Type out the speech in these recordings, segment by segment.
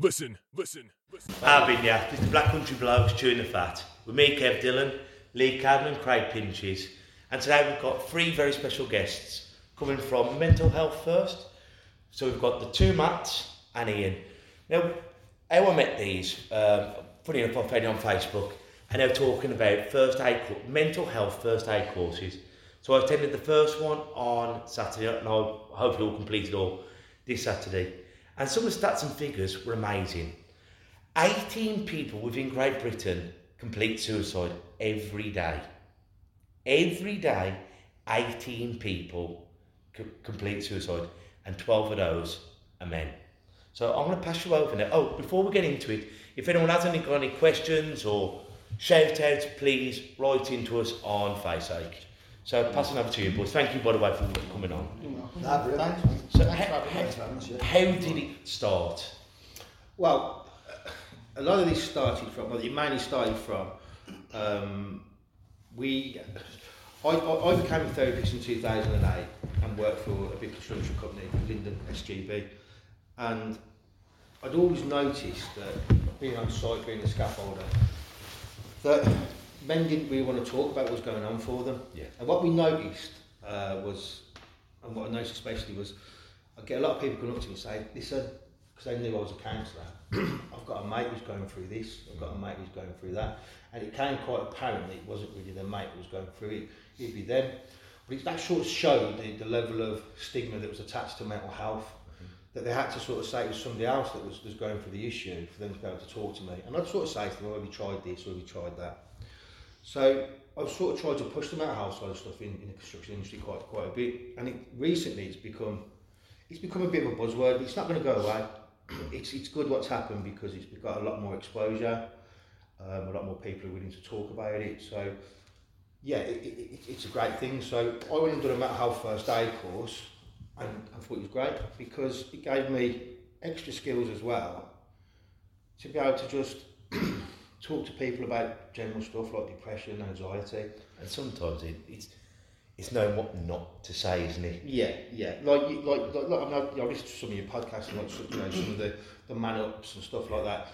Listen, listen, listen. I've been yeah, is the Black Country Blokes chewing the fat. With me, Kev Dillon, Lee Cadman, Craig Pinches. And today we've got three very special guests coming from Mental Health First. So we've got the two Matts and Ian. Now, how I met these, um, funny enough, I found on Facebook, and they were talking about first aid, mental health first aid courses. So I attended the first one on Saturday, and I hopefully will complete it all this Saturday. And some of the stats and figures were amazing. 18 people within Great Britain complete suicide every day. Every day, 18 people co- complete suicide, and 12 of those are men. So I'm going to pass you over now. Oh, before we get into it, if anyone has any, got any questions or shout outs, please write into us on Facebook. So passing over to you, boys. Thank you, by the way, for coming on. No, brilliant. So, Thanks how, having me. Thanks very much, yeah. how did it start? Well, a lot of this started from, well, it mainly started from, um, we, I, I, I became a therapist in 2008 and worked for a big construction company, Linden SGB, and I'd always noticed that being on site, being a scaffolder, that men didn't really want to talk about what was going on for them. Yeah. And what we noticed uh, was, and what I noticed especially was, I get a lot of people coming up to me and say, listen, because they knew I was a counsellor, I've got a mate who's going through this, I've got a mate who's going through that. And it came quite apparent that it wasn't really their mate who was going through it, it'd be them. But it, that sort of showed the, the level of stigma that was attached to mental health, that they had to sort of say it was somebody else that was, was going through the issue for them to be able to talk to me. And I'd sort of say to them, well, have you tried this or have you tried that? So I've sort of tried to push the mental health side of stuff in, in the construction industry quite quite a bit. And it, recently it's become it's become a bit of a buzzword, it's not going to go away. It's it's good what's happened because it's got a lot more exposure, um, a lot more people are willing to talk about it. So yeah, it, it, it, it's a great thing. So I went and done a mental health first aid course, and I thought it was great because it gave me extra skills as well to be able to just talk to people about general stuff like depression, anxiety. And sometimes it, it's it's knowing what not to say, isn't it? Yeah, yeah. Like, you- like, like, like I mean, I- I listened to some of your podcasts and like, some- you know, some of the, the man ups and stuff like that.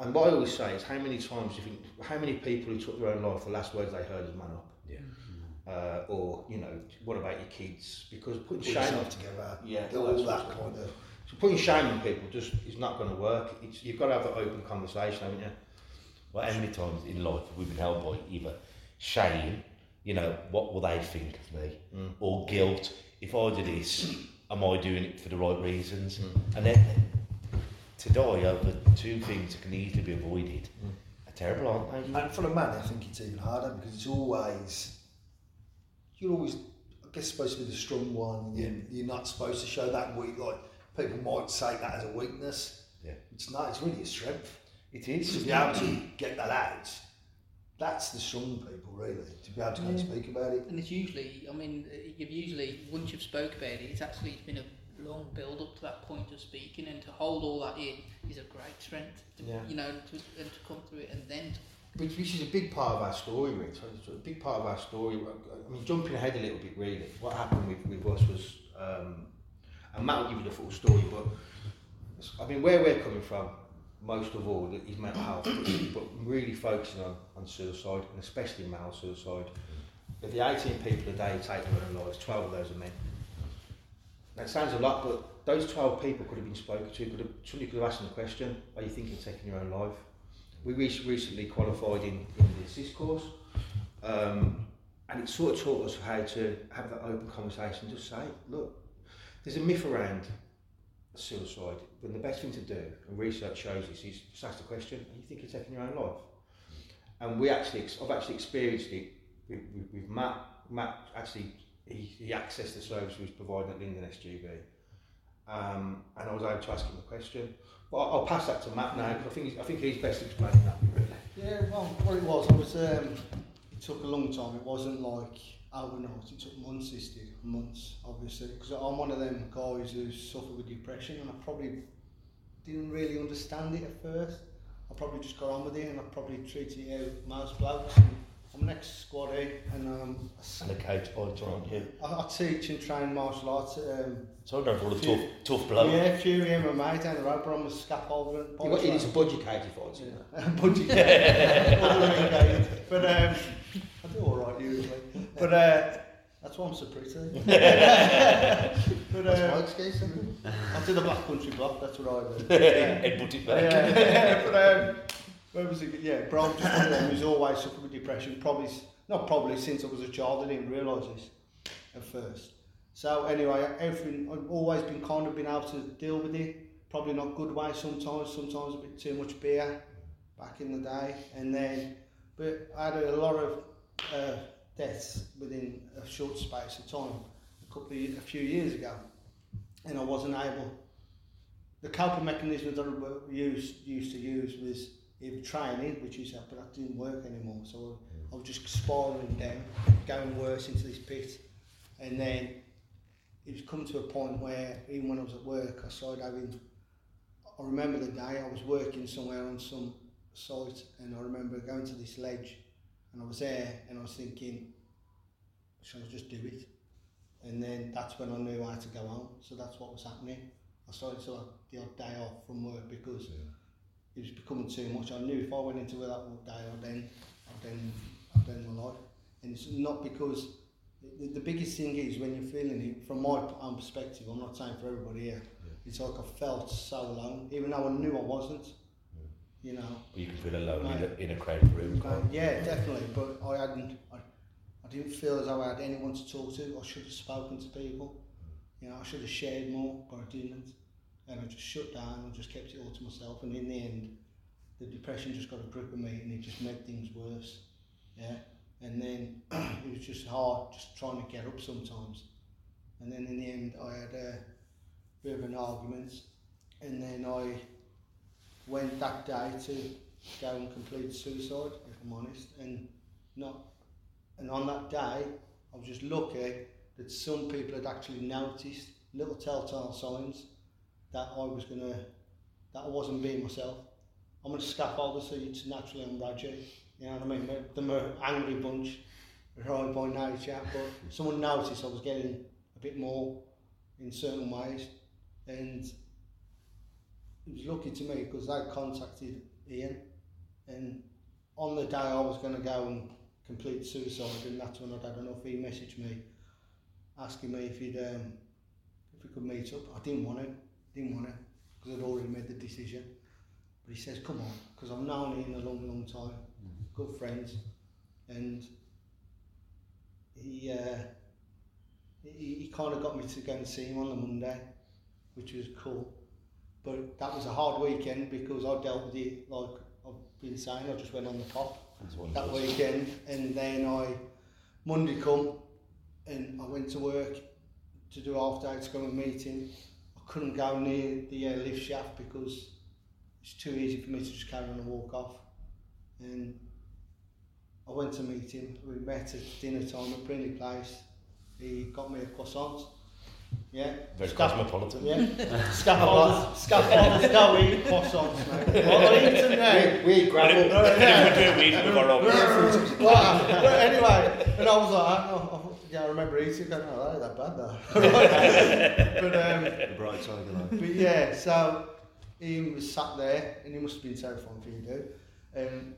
And what I always say is, how many times do you think, how many people who took their own life, the last words they heard is man up? Yeah. Uh, or, you know, what about your kids? Because putting Put shame yourself together. Yeah, all all that that kind of. so putting shame on people just is not going to work. It's, you've got to have that open conversation, haven't you? Well, how many times in life have we been held by either shame, you know, what will they think of me, mm. or guilt, if I do this, am I doing it for the right reasons? Mm. And then to die over two things that can easily be avoided mm. are terrible, aren't they? And for a man, I think it's even harder because it's always you're always, I guess, supposed to be the strong one. and you- You're not supposed to show that weak. Like people might say that as a weakness. Yeah. It's not. It's really a strength. It is. To be able to get that out, that's the strong people, really. To be able to come and speak about it. And it's usually, I mean, you've usually, once you've spoke about it, it's actually it's been a long build up to that point of speaking, and to hold all that in is a great strength. To, Yeah. You know, to, and to come through it and then to Which, which is a big part of our story, Rich. It's a big part of our story. I mean, jumping ahead a little bit, really. What happened with, with us was, um, and Matt will give you the full story, but I mean, where we're coming from, most of all, is mental health, but, really focusing on, on suicide, and especially male suicide. If the 18 people a day take their own lives, 12 of those are men. That sounds a lot, but those 12 people could have been spoken to. Could have, somebody could have asked them the question, are you thinking of taking your own life? We re- recently qualified in, in the ASIST course, um, and it sort of taught us how to have that open conversation, just say, look, there's a myth around suicide, but the best thing to do, and research shows this, is just ask the question, are you thinking of taking your own life? And we actually, I've actually experienced it with, with, Matt. Matt actually, he, he accessed the service we was providing at Linden SGB. Um, and I was able to ask him the question. But I'll, pass that to Matt now, because I think, I think he's best explaining that. Yeah, what it was, I was. Um, it took a long time. It wasn't like overnight. It took months. This did months, obviously, because I'm one of them guys who suffer with depression, and I probably didn't really understand it at first. I probably just got on with it, and I probably treated it out most blokes. And I'm an ex-squaddy, and um, And a coach pointer, aren't you? I, I teach and train martial arts. Um, So I know for all the Few- tough, tough bloke. yeah, a few MMA down the road, but I'm a scaffolder. and You got, it is a budget fight. Yeah, budget. All the way down. but um, I do all right usually. But uh, that's why I'm so pretty. but That's my uh, excuse. isn't it? I do the black country block. That's what I do. Yeah. Headbutt it back. yeah. but um, where was it? Yeah, but just one of them who's always suffered with depression. Probably, not probably since I was a child. I didn't realise this at first. So anyway, everything I've always been kind of been able to deal with it. Probably not good way sometimes. Sometimes a bit too much beer back in the day, and then but I had a lot of uh, deaths within a short space of time. A couple of a few years ago, and I wasn't able. The coping mechanisms that I used used to use was either training, which is but that didn't work anymore. So I, I was just spiraling down, going worse into this pit, and then it was come to a point where even when I was at work, I started having. I remember the day I was working somewhere on some site, and I remember going to this ledge, and I was there, and I was thinking, shall I just do it? And then that's when I knew I had to go home. So that's what was happening. I started to have the odd day off from work because it was becoming too much. I knew if I went into that all day, I'd then, I'd then, I'd end my life. And it's not because the, the biggest thing is when you're feeling it, from my own perspective, I'm not saying for everybody here, it's like I felt so alone, even though I knew I wasn't. You know, You can feel alone in a, in a crowded room. uh, yeah, definitely. But I hadn't. I, I didn't feel as though I had anyone to talk to. I should have spoken to people. You know, I should have shared more, but I didn't. And I just shut down and just kept it all to myself. And in the end, the depression just got a grip of me, and it just made things worse. Yeah. And then it was just hard, just trying to get up sometimes. And then in the end, I had a bit of an argument, and then I went that day to go and complete suicide, if I'm honest, and not. And on that day, I was just lucky that some people had actually noticed little telltale signs that I was gonna, that I wasn't being myself. I'm a scaffolder, so it's naturally I'm. You know what I mean? They're an angry bunch, right by nature, but someone noticed I was getting a bit more in certain ways, and it was lucky to me because they contacted Ian, and on the day I was going to go and complete suicide, and that's when I'd had enough. He messaged me asking me if he'd um, if we could meet up. I didn't want to, didn't want to, because I'd already made the decision. But he says, "Come on," because I've known Ian a long, long time, good friends, and he uh, he, he kind of got me to go and see him on the Monday, which was cool. But that was a hard weekend because I dealt with it like I've been saying. I just went on the pop That's what it that weekend, and then I Monday come, and I went to work to do half day to go and meeting. I couldn't go near the uh, lift shaft because it's too easy for me to just carry on and walk off. And I went to meet him. We met at dinner time at Brindley Place. He got me a croissant. Yeah. Very Scaf- cosmopolitan. Yeah. Scaffolders, scaffolders don't eat croissants, mate. Well, I eat them now. We, we gravel. If we do weed with our own. Well, but anyway, and I was like, I, I, yeah, I remember eating, going, oh, that ain't that bad though. but, um, The bright side of life. but yeah, so Ian was sat there, and he must have been terrifying for you, dude. Um,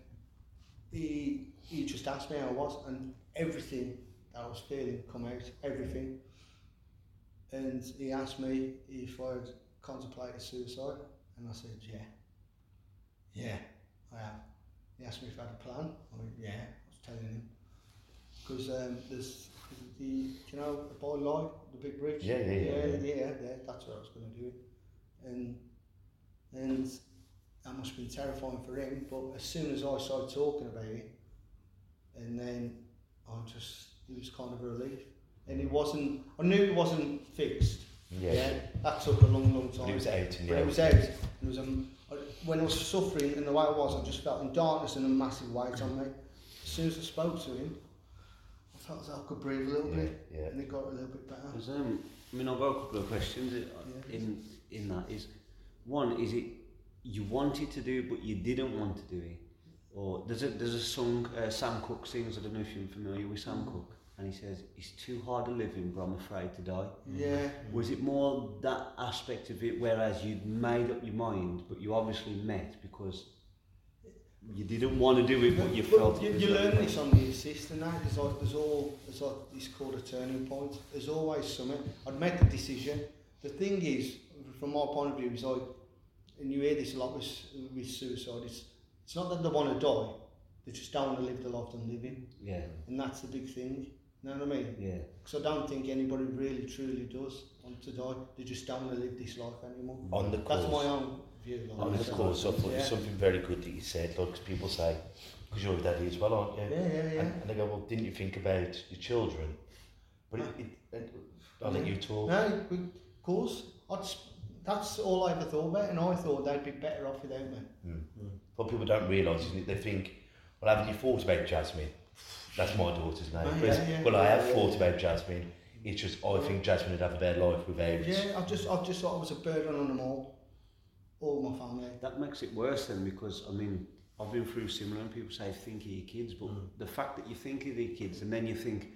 he, he just asked me how I was, and everything that I was feeling come out, everything. And he asked me if I'd contemplated suicide, and I said, yeah. Yeah, I have. He asked me if I had a plan. I went, yeah, I was telling him. Because um, there's the, you know, the boy line, the big bridge. Yeah, yeah, yeah, yeah, yeah. yeah, yeah, that's what I was going to do. And and that must have been terrifying for him. But as soon as I started talking about it, and then I just, it was kind of a relief. And it wasn't, I knew it wasn't fixed. Yeah. that took a long, long time. But it was out in the it was out. It was um, when I was suffering and the way I was, I just felt in darkness and a massive weight on me. As soon as I spoke to him, I felt as though I could breathe a little Yeah, bit, yeah. and it got a little bit better. Because, um, I mean, I've got a couple of questions i- in in that. Is one is it you wanted to do but you didn't want to do it, or there's a there's a song uh, Sam Cooke sings. I don't know if you're familiar with Sam Cooke, and he says it's too hard a living, but I'm afraid to die. Yeah, Was it more that aspect of it, whereas you'd made up your mind, but you obviously met because you didn't want to do it, but you But felt you, it you learn this on the ASIST and that. There's like there's all there's like it's called a turning point. There's always something. I'd make the decision. The thing is, from my point of view, is like, and you hear this a lot with with suicide. It's it's not that they want to die. They just don't want to live the life they're living, Yeah, and that's the big thing. You know what I mean? yeah. Because I don't think anybody really truly does want to die. They just don't want to live this life anymore. On the course. That's my own view. Like, On the course, I thought yeah. something very good that you said. Like 'cause people say, because you're a daddy as well, aren't you? Yeah, yeah, yeah. And, and they go, well, didn't you think about your children? But it, it, it, I'll let you talk. No, of course. I'd, that's all I ever thought about, and I thought they'd be better off without me. Hmm. Hmm. What people don't realise is they think, well, haven't you thought about Jasmine? That's my daughter's name. Oh, yeah, yeah. well, I have Yeah, thought yeah. about Jasmine. It's just I think Jasmine would have a better life with without. Yeah, I just, I just thought I was a burden on them all, all my family. That makes it worse then because I mean I've been through similar and people say think of your kids but mm. the fact that you think of your kids and then you think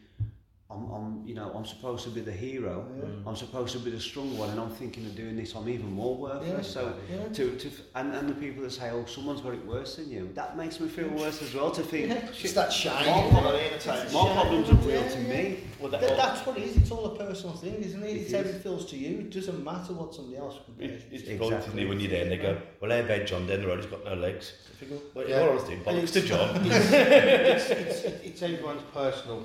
I'm, I'm you know I'm supposed to be the hero I'm supposed to be the strong one and I'm thinking of doing this I'm even more worthless Yeah, so yeah. to, to and, and the people that say oh someone's got it worse than you that makes me feel worse as well to think It's shit, that shame. my, isn't? It's my shame. problems are real to Yeah, me Well, that, That, that's what it is, it's all a personal thing, isn't it? It It's how is. it feels to you. It doesn't matter what somebody else compares it, it's Exactly. exactly. isn't it, when you're there and they go, well, how about John down the road? He's got no legs. I think, well, Yeah. what I was doing, bollocks to John. it's, it's, it's everyone's personal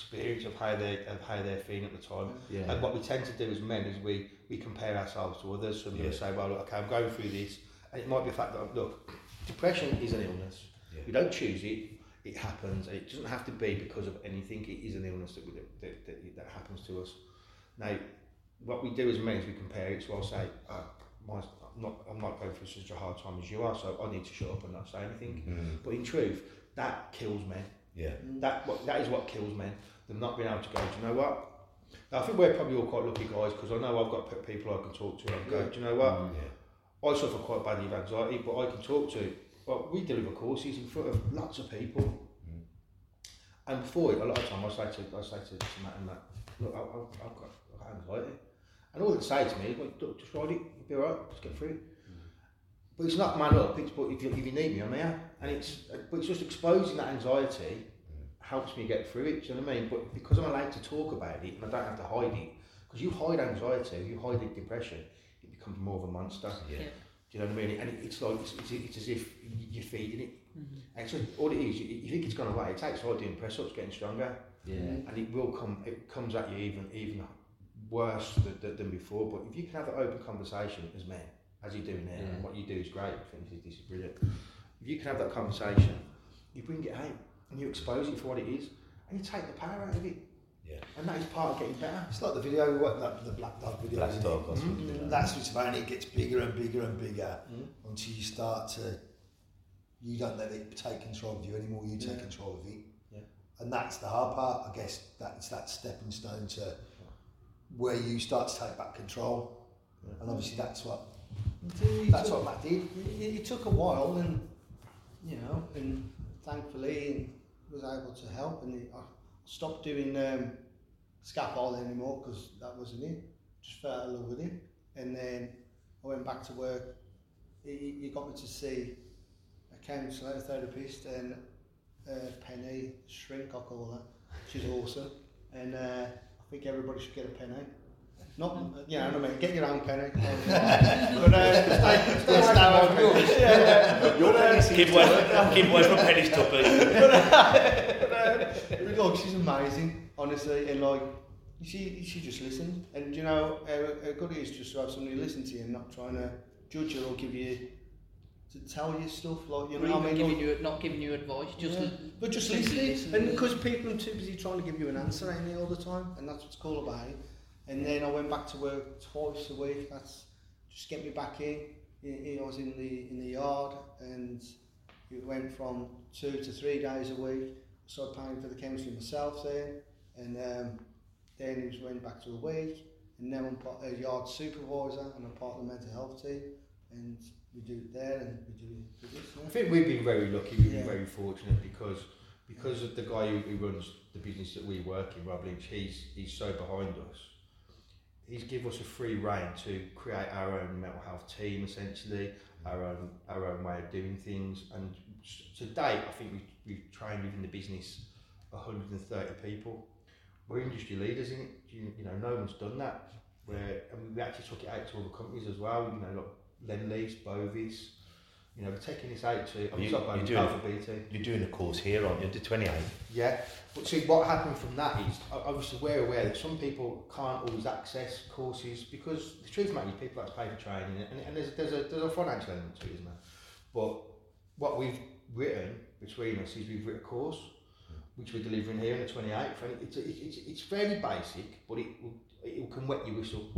experience of how they of how they're feeling at the time. Yeah. And what we tend to do as men is we we compare ourselves to others. So we Yeah. say, well, look, okay, I'm going through this, and it might be a fact that look, depression is an illness. Yeah. We don't choose it. It happens. It doesn't have to be because of anything. It is an illness that, we, that, that, that happens to us. Now, what we do as men is we compare it. So I'll say, uh, my, I'm not I'm not going through such a hard time as you are, so I need to shut up and not say anything. Mm, But in truth, that kills men. Yeah. Mm. That what that is what kills men. Them not being able to go. Do you know what? I think we're probably all quite lucky guys because I know I've got people I can talk to. And go. Do you know what? Mm, yeah. I suffer quite badly with anxiety, but I can talk to. Well, we deliver courses in front of lots of people. Mm. And before it, a lot of time I say to I say to, to Matt and Matt, look, I, I've, I've got I've got anxiety, and all they say to me is, well, look, just ride it, you'll be alright, just get through it. But it's not man up. It's but if you, if you need me, I'm here, and it's but it's just exposing that anxiety helps me get through it. Do you know what I mean? But because I'm allowed to talk about it and I don't have to hide it, because you hide anxiety, you hide the depression, it becomes more of a monster. Yeah. Yeah. Do you know what I mean? And it, it's like it's, it's, it's as if you're feeding it. Mm-hmm. And so all it is, you, you think it's gone away. It takes like doing press ups, getting stronger, yeah mm-hmm. and it will come. It comes at you even even worse than, than, than before. But if you can have an open conversation as men, as you do now, Yeah. and what you do is great. I think this, this is brilliant. If you can have that conversation, you bring it out and you expose it for what it is, and you take the power out of it. Yeah. And that is part of getting better. It's like the video, what that the Black Dog video. Black isn't Dog, it? that's what Mm. it is. That's what's about. and It gets bigger and bigger and bigger Mm. until you start to. You don't let it take control of you anymore. You take Yeah. control of it. Yeah. And that's the hard part. I guess that's that stepping stone to where you start to take back control. And obviously that's what That's took- what Matt did. It, took a while, and you know, and thankfully was able to help. And it, I stopped doing um, scaffolding anymore because that wasn't it. Just fell of love with it, and then I went back to work. He, he he got me to see a counsellor, a therapist, and uh, Penny Shrink, I call her. She's awesome, and uh, I think everybody should get a penny. Not, you know what I mean, get your own penny. but uh, stay, stay away from yours. Yeah, Your pennies keep away, keep away from pennies, Tuppy. but, uh, look, she's amazing, honestly, and like she she just listened, and you know how, how good it is just to have somebody listen to you and not trying to judge you or give you to tell you stuff like you know what I mean. giving Like, you, not giving you advice, just yeah. but just listening, listen and and- because people are too busy trying to give you an answer ain't they all the time, and that's what's cool about it. And then I went back to work twice a week. That's just get me back in. He was in the in the yard, and it went from two to three days a week. I started paying for the chemistry myself then, and um, then it was went back to a week. And now I'm part, a yard supervisor, and I'm part of the mental health team, and we do it there, and we do it this. I think we've been very lucky, we've Yeah. been very fortunate because because of the guy who, who runs the business that we work in, Rob Lynch, he's he's so behind us. He's give us a free rein to create our own mental health team, essentially, mm-hmm. our own our own way of doing things. And to date, I think we've, we've trained within the business 130 people. We're industry leaders in it. You, you know, no one's done that. Where and we actually took it out to other companies as well. You know, like Lendlease, Bovis. You know, we're taking this out to. I'm You- talking about you're doing- Alpha BT. You're doing a course here, aren't you? The 28. Yeah, but see what happened from that is obviously we're aware that some people can't always access courses because the truth matter is people have to pay for training and, and there's, there's, a, there's a financial element to it, isn't there? But what we've written between us is we've written a course which we're delivering here on the 28th and it's, it's, it's, it's fairly basic but it, it can wet your whistle.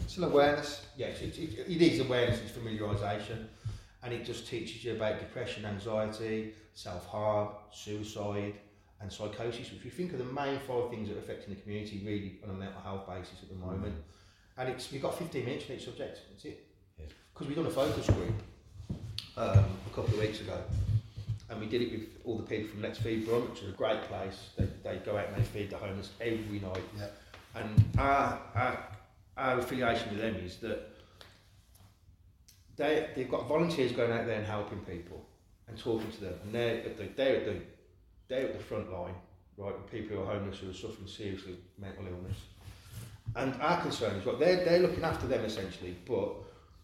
It's an awareness. Yes, it, it, it is awareness, it's familiarisation, and it just teaches you about depression, anxiety, self harm, suicide, and psychosis, which we think are the main five things that are affecting the community really on a mental health basis at the moment. And it's we've got 15 minutes for each subject, that's it. Yeah. Because we've done a focus group um, a couple of weeks ago, and we did it with all the people from Let's Feed Brum, which is a great place. They, they go out and they feed the homeless every night. Yeah. And our, our, our affiliation with them is that they, they've got volunteers going out there and helping people and talking to them. And they're at the, they're at the, they're at the front line, right, with people who are homeless who are suffering seriously mental illness. And our concern is, what they're, they're looking after them essentially, but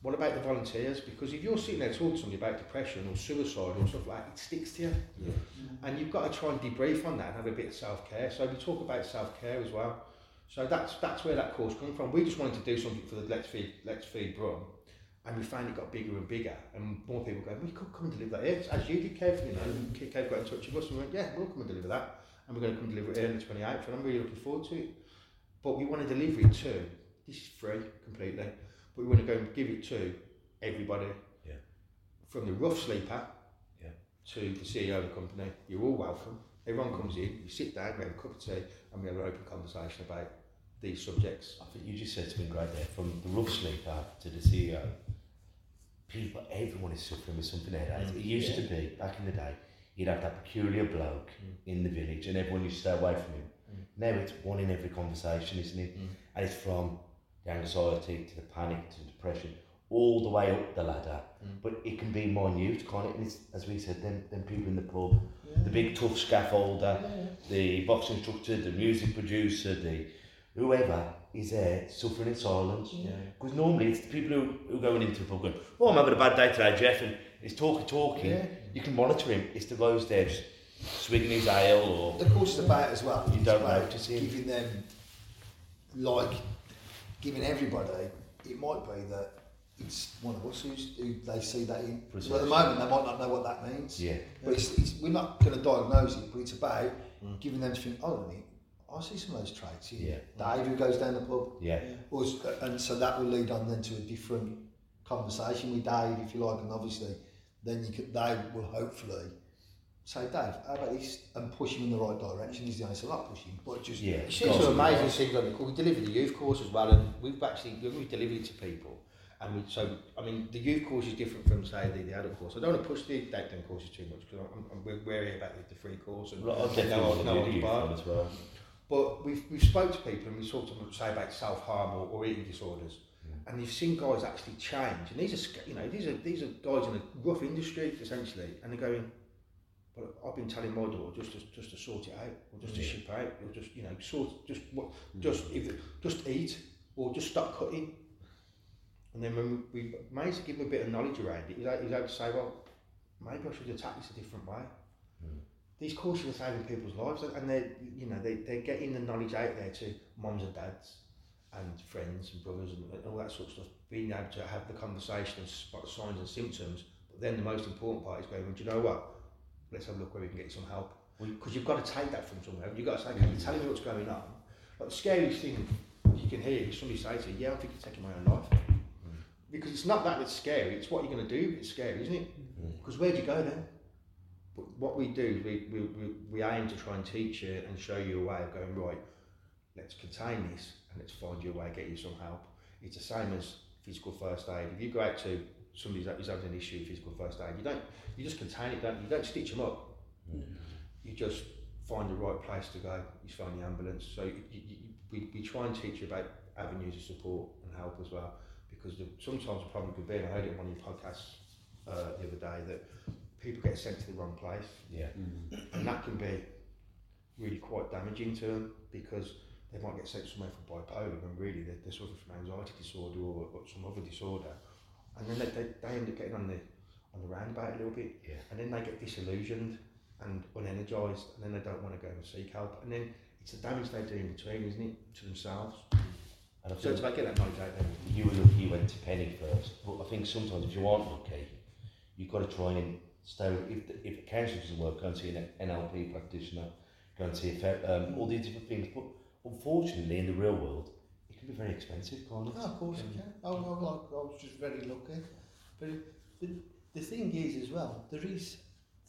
what about the volunteers? Because if you're sitting there talking to somebody about depression or suicide or stuff like that, it sticks to you. And you've got to try and debrief on that and have a bit of self-care. So we talk about self-care as well. So that's that's where that course comes from. We just wanted to do something for the Let's Feed Let's Feed Brum, and we it got bigger and bigger, and more people going, we could come and deliver that here, as you did, Kev. You know, Kev got in touch with us and we went, yeah, we'll come and deliver that, and we're going to come deliver it here on the 28th, and I'm really looking forward to it. But we want to deliver it to. This is free completely, but we want to go and give it to everybody. Yeah. From the rough sleeper. Yeah. To the CEO of the company, you're all welcome. Everyone comes in, you sit down, we have a cup of tea, and we have an open conversation about these subjects. I think you just said something great there. From the rough sleeper to the CEO, people, everyone is suffering with something that. It used to be, back in the day, you'd have that peculiar bloke mm. in the village and everyone used to stay away from him. Mm. Now it's one in every conversation, isn't it? Mm. And it's from the anxiety to the panic to the depression, all the way up the ladder. But it can be minute, can't it? And it's, as we said, then, them people in the pub, the big tough scaffolder, the boxing instructor, the music producer, the whoever is there suffering in silence. Because normally it's the people who, who are going into pub going, oh, I'm having a bad day today, Jeff, and he's talking, talking. Yeah. You can monitor him. It's the guy there swigging his ale or... The course is about as well. You don't notice him. Giving them, like, giving everybody. It might be that it's one of us who's, who they see that in. So at the moment, they might not know what that means. Yeah. But it's, it's, we're not going to diagnose it, but it's about mm. giving them to think, oh, I, mean, I see some of those traits. in Yeah. Dave who goes down the pub. Yeah. Or uh, and so that will lead on then to a different conversation with Dave, if you like, and obviously then you could, they will hopefully say, Dave, how about this? And push him in the right direction is the answer. Not push him, but just Yeah. You see some amazing things on. We deliver the youth course as well, and we've actually we've delivered it to people. And we, so, I mean, the youth course is different from, say, the, the adult course. I don't want to push the adult courses too much because I'm, I'm we're wary about the, the free course. And Well, I'll definitely no, want to no do one's the youth barred. One as well. But we've, we've spoke to people and we've talked to them, say, about self-harm or, or eating disorders. And you've seen guys actually change. And these are, you know, these are, these are guys in a rough industry, essentially. And they're going, well, I've been telling my daughter just to, just to sort it out, or just to ship out, or just, you know, sort, just, what, mm. just, if, just eat, or just stop cutting. And then when we, we managed to give him a bit of knowledge around it, he's able, he's able to say, well, maybe I should attack this a different way. These courses are saving people's lives, and they, you know, they they're getting the knowledge out there to moms and dads, and friends and brothers and, and all that sort of stuff. Being able to have the conversation and spot the signs and symptoms. But then the most important part is going, well, do you know what? Let's have a look where we can get some help. Because you've got to take that from somewhere. You've got to say, can you tell me what's going on? But the scariest thing you can hear is somebody say to you, yeah, I'm thinking of taking my own life. because it's not that that's scary. It's what you're going to do. It's scary, isn't it? Mm. Because where do you go then? What we do, we, we, we, we aim to try and teach you and show you a way of going right. Let's contain this and let's find you a way, get you some help. It's the same as physical first aid. If you go out to somebody who's having an issue with physical first aid, you don't you just contain it, don't you? Don't stitch them up. You just find the right place to go. You find the ambulance. So you, you, we, we try and teach you about avenues of support and help as well. Because the, sometimes the problem could be, and I heard it on one of your podcasts uh, the other day, that people get sent to the wrong place. Yeah. Mm. and that can be really quite damaging to them because they might get sent somewhere for bipolar when really they're, they're suffering from anxiety disorder or, or some other disorder. And then they, they, they end up getting on the on the roundabout a little bit. Yeah. and then they get disillusioned and unenergised and then they don't want to go and seek help. And then it's the damage they do in between isn't it to themselves? And I so think it's about getting that knowledge out there you were lucky you went to Penny first, but I think sometimes if you aren't lucky, you've got to try and stay. If the, if the counsellor doesn't work, go and see an NLP practitioner, go and see a um, all these different things. But unfortunately, in the real world, it can be very expensive, can't it? No, of course it can. I, I, I was just very lucky. But the, the thing is as well, there is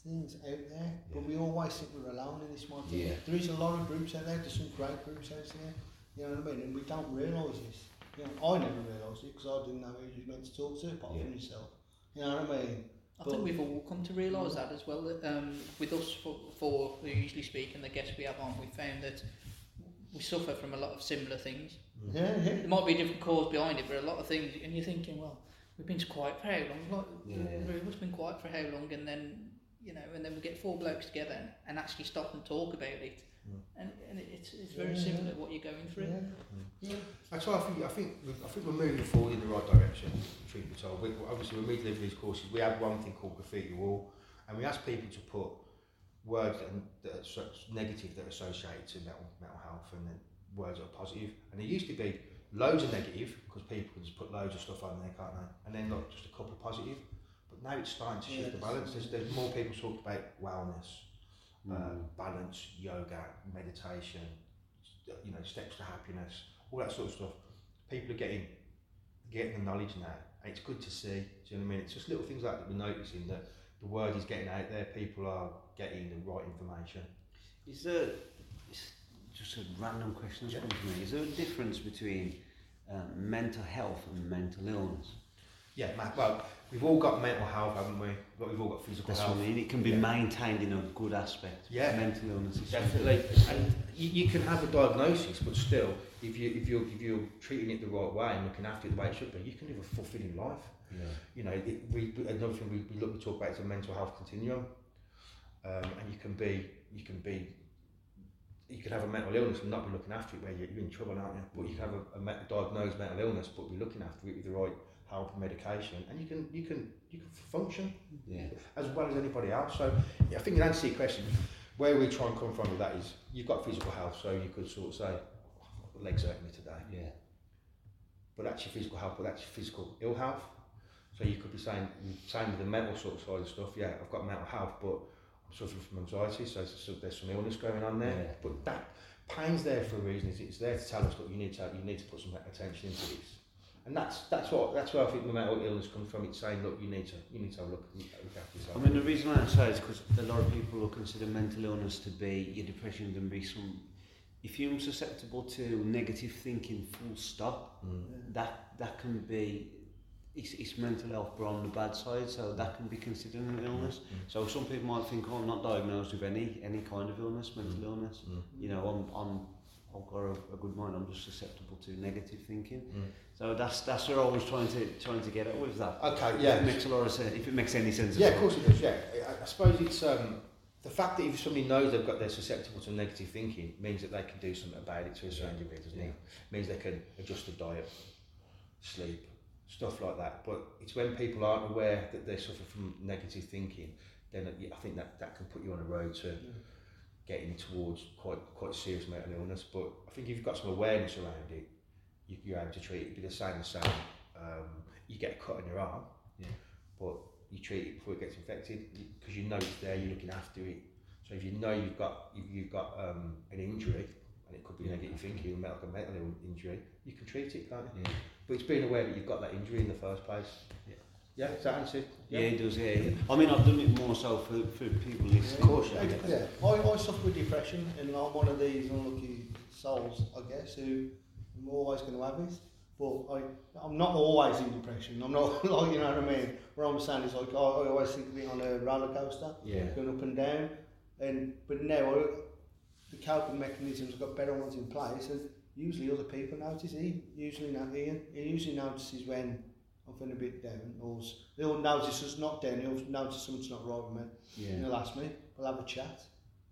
things out there, but we always think we're alone in this market. Yeah. There is a lot of groups out there, there's some great groups out there, you know what I mean? And we don't realise this. You know, I never realised it because I didn't know who you were meant to talk to apart Yeah. from yourself. You know what I mean? I think we've all come to realise mm. that as well. That um, with us for, for who usually speak and the guests we have on, we found that we suffer from a lot of similar things. Mm-hmm. Yeah, yeah. There might be a different cause behind it, but a lot of things, and you're thinking, well, we've been quiet for how long? Like, Yeah. we've been quiet for how long? And then, you know, and then we get four blokes together and, actually stop and talk about it. Mm. And, and it's, it's very Yeah. similar what you're going through. Yeah. Mm. That's why I think I think we- I think we're moving forward in the right direction. Truth be told, we, obviously when we deliver these courses, we have one thing called graffiti wall, and we ask people to put words that, that are so- negative that are associated to mental mental health, and then words that are positive. And there used to be loads of negative because people can just put loads of stuff on there, can't they? And then look, just a couple of positive. But now it's starting to shift the balance. There's, there's more people talking about wellness, uh, balance, yoga, meditation, you know, steps to happiness, all that sort of stuff. People are getting getting the knowledge now, and it's good to see. Do you know what I mean? It's just little things like that we're noticing that the word is getting out there. People are getting the right information. Is there just a random question that's come to me? Is there a difference between um, mental health and mental illness? Yeah, well, we've all got mental health, haven't we? But we've all got physical That's health. what I mean. It can be Yeah. maintained in a good aspect. Yeah. mental illness Definitely, and you, you can have a diagnosis, but still, if you if you're if you're treating it the right way and looking after it the way it should be, you can live a fulfilling life. Yeah. You know, it, we another thing we, we look we talk about is a mental health continuum, um, and you can be you can be you can have a mental illness and not be looking after it where you're, you're in trouble, aren't you? But you can have a, a me- diagnosed mental illness, but be looking after it with the right help and medication, and you can you can you can function Yeah. as well as anybody else. So yeah, I think in answer to your question, where we try and come from with that is you've got physical health, so you could sort of say, legs hurting me today, Yeah. but that's your physical health, but that's your physical ill health. So you could be saying, same with the mental sort of side of stuff. Yeah, I've got mental health, but I'm suffering from anxiety, so there's some, there's some illness going on there. Yeah. But that pain's there for a reason. It's, it's there to tell us, look, you need to you need to put some attention into this. And that's that's what that's where I think the mental illness comes from. It's saying, look, you need to you need to have a look, look after yourself. I mean, the reason I say is because a lot of people will consider mental illness to be your depression can be some. If you're susceptible to negative thinking, full stop, mm. that that can be. It's, it's mental health, but on the bad side, so that can be considered an illness. Mm. Mm. So some people might think, "Oh, I'm not diagnosed with any any kind of illness, mental illness." You know, I'm, I'm I've got a, a good mind. I'm just susceptible to negative thinking. So that's that's what I was trying to trying to get at with that. Okay, If yeah. it makes a lot of sense. If it makes any sense. Yeah, of course it does. Yeah, I, I suppose it's um, the fact that if somebody knows they've got they're susceptible to negative thinking means that they can do something about it to a certain degree, doesn't it? Means they can adjust the diet, sleep, stuff like that. But it's when people aren't aware that they suffer from negative thinking, then I think that that can put you on a road to getting towards quite quite serious mental illness. But I think if you've got some awareness around it, you, you're able to treat it. It'd be the same as saying um, you get a cut on your arm, yeah. but you treat it before it gets infected because you know it's there. You're looking after it. So if you know you've got if you've got um, an injury and it could be negative thinking, like a mental injury, you can treat it, can't you? Yeah. But it's being aware that you've got that injury in the first place. Yeah. Yeah, is that answer? Yeah, it does. Yeah, yeah. I mean, I've done it more so for, for people listening. Of course, yeah. Yeah, I, I suffer with depression, and I'm one of these unlucky souls, I guess, who I'm always going to have it. But I, I'm not always in depression. I'm not like you know what I mean. What I'm saying is like I, I always think of it on a roller coaster, Yeah. going up and down. And but now I, the coping mechanisms I've got better ones in place, and usually other people notice. He usually not Ian. He usually notices when I'm feeling a bit down, or he'll notice us not down. He'll notice something's not right with me. Yeah. And he'll ask me. We'll have a chat,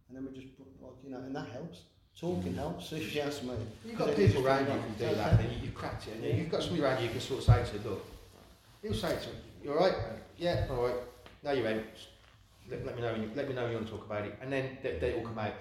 and then we just put, like you know, and that helps. Talking helps. If you ask me. You've got people just around you who can do that, and you, you've cracked it, and you've got somebody around you who can sort of say to you, look, he'll say to him, you alright? Yeah, alright. Now you're out. Let, let me know. When you, let me know when you want to talk about it, and then they, they will come out.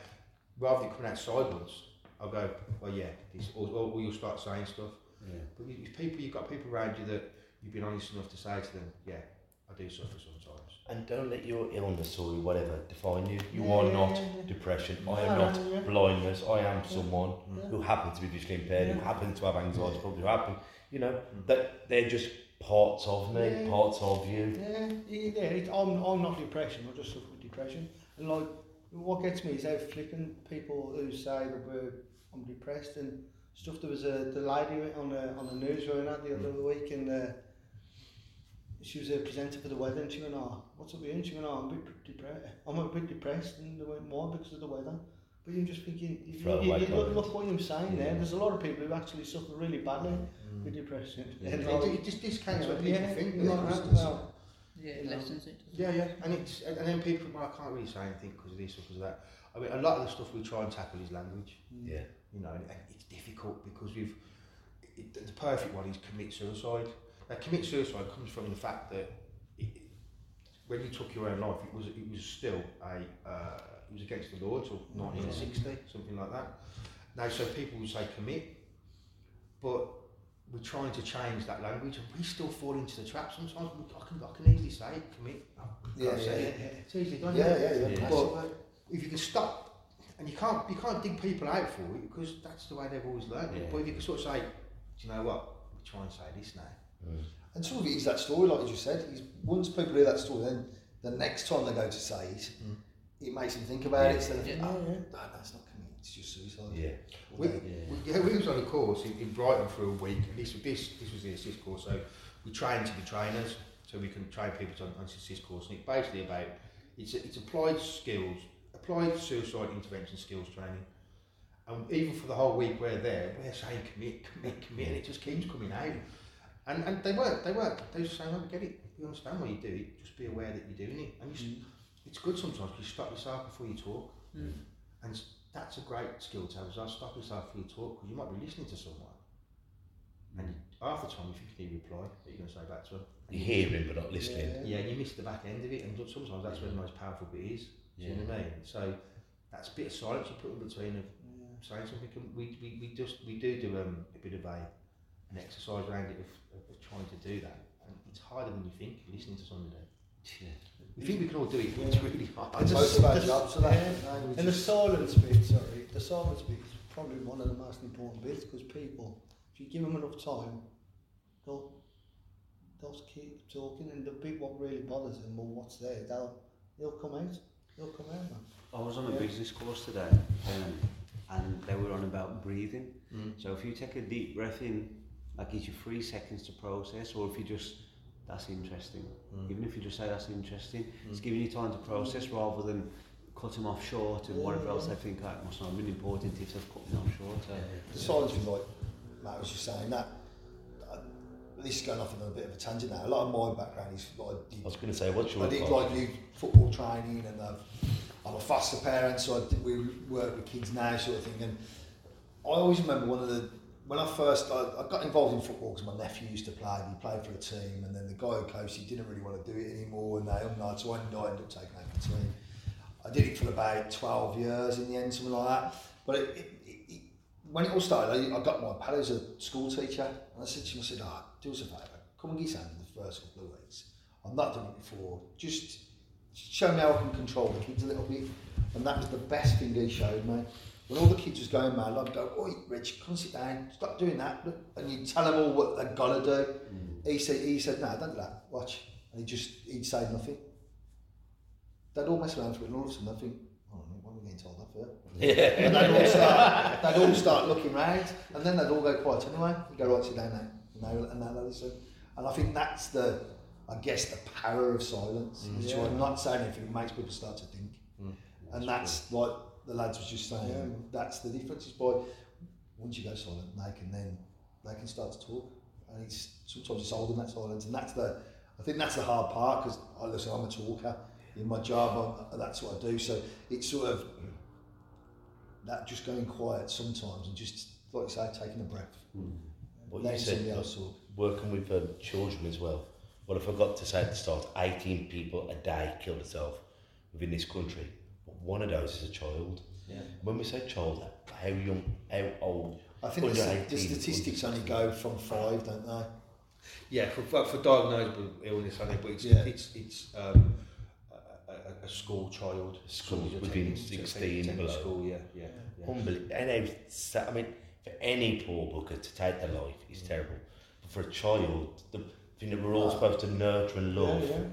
Rather than coming out sideways, I'll go, well, yeah, this, or, or, or you'll start saying stuff. Yeah. But with with people, you've got people around you that you've been honest enough to say to them, yeah, I do suffer sometimes. And don't let your illness or whatever define you. You Yeah, are not yeah, yeah. depression. I am not yeah. blindness. I am someone Yeah. who happens to be visually impaired, who happens to have anxiety problems, who happen, you know, that they're just parts of me, Yeah. parts of you. Yeah, yeah, it, I'm, I'm not depression, I just suffer with depression. And like, what gets me is how flippant people who say that we're, I'm depressed and stuff. There was a the lady on the, on the news going out the other week and uh, she was a presenter for the weather and she went, oh, what's up with you? And she went, oh, I'm a bit depressed. I'm a bit depressed and they went, why? Because of the weather. But you're just thinking, you, Throw you, you, look, comment. look what you're saying there. There's a lot of people who actually suffer really badly with depression. Yeah. And It, it just discounts what people think. yeah, doesn't yeah, it? well, Yeah, You it know. lessens it. Yeah, yeah, and it's and and then people, well, I can't really say anything because of this or because of that. I mean, a lot of the stuff we try and tackle is language, Yeah. you know, and, and it's difficult because we've it, the perfect one is commit suicide. Now, commit suicide comes from the fact that it, it- when you took your own life, it was it was still a uh, it was against the law until 1960, something like that. Now, so people would say commit, but we're trying to change that language, and we still fall into the trap sometimes. I can I can easily say commit. Yeah, say yeah, it. yeah. It's easily done. Yeah, it? yeah, yeah. Yeah. But if you can stop, and you can't, you can't dig people out for it because that's the way they've always learned it. Yeah. But if you can sort of say, do you know what? We try and say this now. And some of it is that story, like you just said. Is once people hear that story, then the next time they go to say it, Mm. it makes them think about it. Yeah. Instead of, Yeah. oh, Yeah, no, that's not coming. It's just suicide. Yeah. We, Yeah. we, yeah, we was on a course in, in Brighton for a week. And this, this, this was the ASIST course. So we trained to be trainers, so we can train people to, on this ASIST course. And it's basically about it's it's applied skills, applied suicide intervention skills training. And even for the whole week we're there, we're saying commit, commit, commit, and it just keeps coming out. And and they weren't, they weren't. They were just saying, oh, we get it. We understand why you do it. Just be aware that you're doing it. And you, s it's good sometimes you stop yourself before you talk. Mm. And that's a great skill to have as well. Stop yourself before you talk because you might be listening to someone. And half the time if you a reply that you're going to say back to them. You're hearing but not listening. Yeah, and you miss the back end of it. And sometimes that's where the most powerful bit is. Do you know what I mean? So that's a bit of silence you put in between of saying something. We, we, we just we do do um, a bit of a an exercise around it of, of, of trying to do that. And it's harder than you think listening to somebody. We think we can all do it, but it's really hard. And the- most of our the- jobs are that. yeah. language And the silence bit, sorry, the silence bit is probably one of the most important bits because people, if you give them enough time, they'll they'll keep talking, and the bit what really bothers them or what's there, they'll they'll come out, they'll come out, man. I was on a Yeah. business course today, um, and they were on about breathing. Mm. So if you take a deep breath in, that gives you three seconds to process, or if you just, that's interesting. Mm. Even if you just say that's interesting, it's giving you time to process rather than cut them off short and whatever else they think that must not have been important if they've cut me off short. Uh, The silence was like Matt was just saying that. uh, This is going off on a bit of a tangent now. A lot of my background is like I was going to say, what's your I did like youth football training, and I've, I'm a foster parent, so I did, we work with kids now, sort of thing. And I always remember one of the when I first I, I got involved in football because my nephew used to play. He played for a team, and then the guy who coached he didn't really want to do it anymore, and they not so I ended up taking over the team. I did it for about 12 years in the end, something like that. But it, it, it, when it all started, I, I got my pal as a school teacher, and I said to him, I said, ah, do us a favour, come and get some in the first couple of weeks. I've not done it before. Just show me how I can control the kids a little bit. And that was the best thing he showed me. When all the kids was going mad, I'd go, "Oi, Rich, come sit down, stop doing that," and you tell them all what they've got to do. Mm. He said, "He said, no, don't do that. Watch," and he just he'd say nothing. They'd all mess around with it, and all of a sudden, I think, "Oh, what am I getting told that for?" Yeah. And they'd all start, they'd all start looking round, and then they'd all go quiet anyway. You go right, sit down now, and now, and now they listen. And I think that's the, I guess, the power of silence. Is Yeah. you're not saying anything, it makes people start to think. Mm. And that's like the lads was just saying. That's the difference. Is by once you go silent, they can then they can start to talk, and it's sometimes it's holding that silence, and that's the I think that's the hard part because I listen. I'm a talker in my job. I'm, that's what I do. So it's sort of that just going quiet sometimes and just like you say, taking a breath. What you said, else talk. working with um, children as well. What I forgot to say at the start, 18 people a day kill themselves within this country. But one of those is a child. Yeah. When we say child, how young, how old? I think the, Under st- the statistics only go from five, don't they? Yeah, for, for, for diagnosable illness, I think, but it's, Yeah. it's, it's um, a, a, a school child. School Somebody within 16 attending below. school, yeah, yeah. yeah. Unbelievable. And I mean, for any poor booker to take their life is terrible. But for a child, the thing that we're all supposed to nurture and love, Yeah, yeah.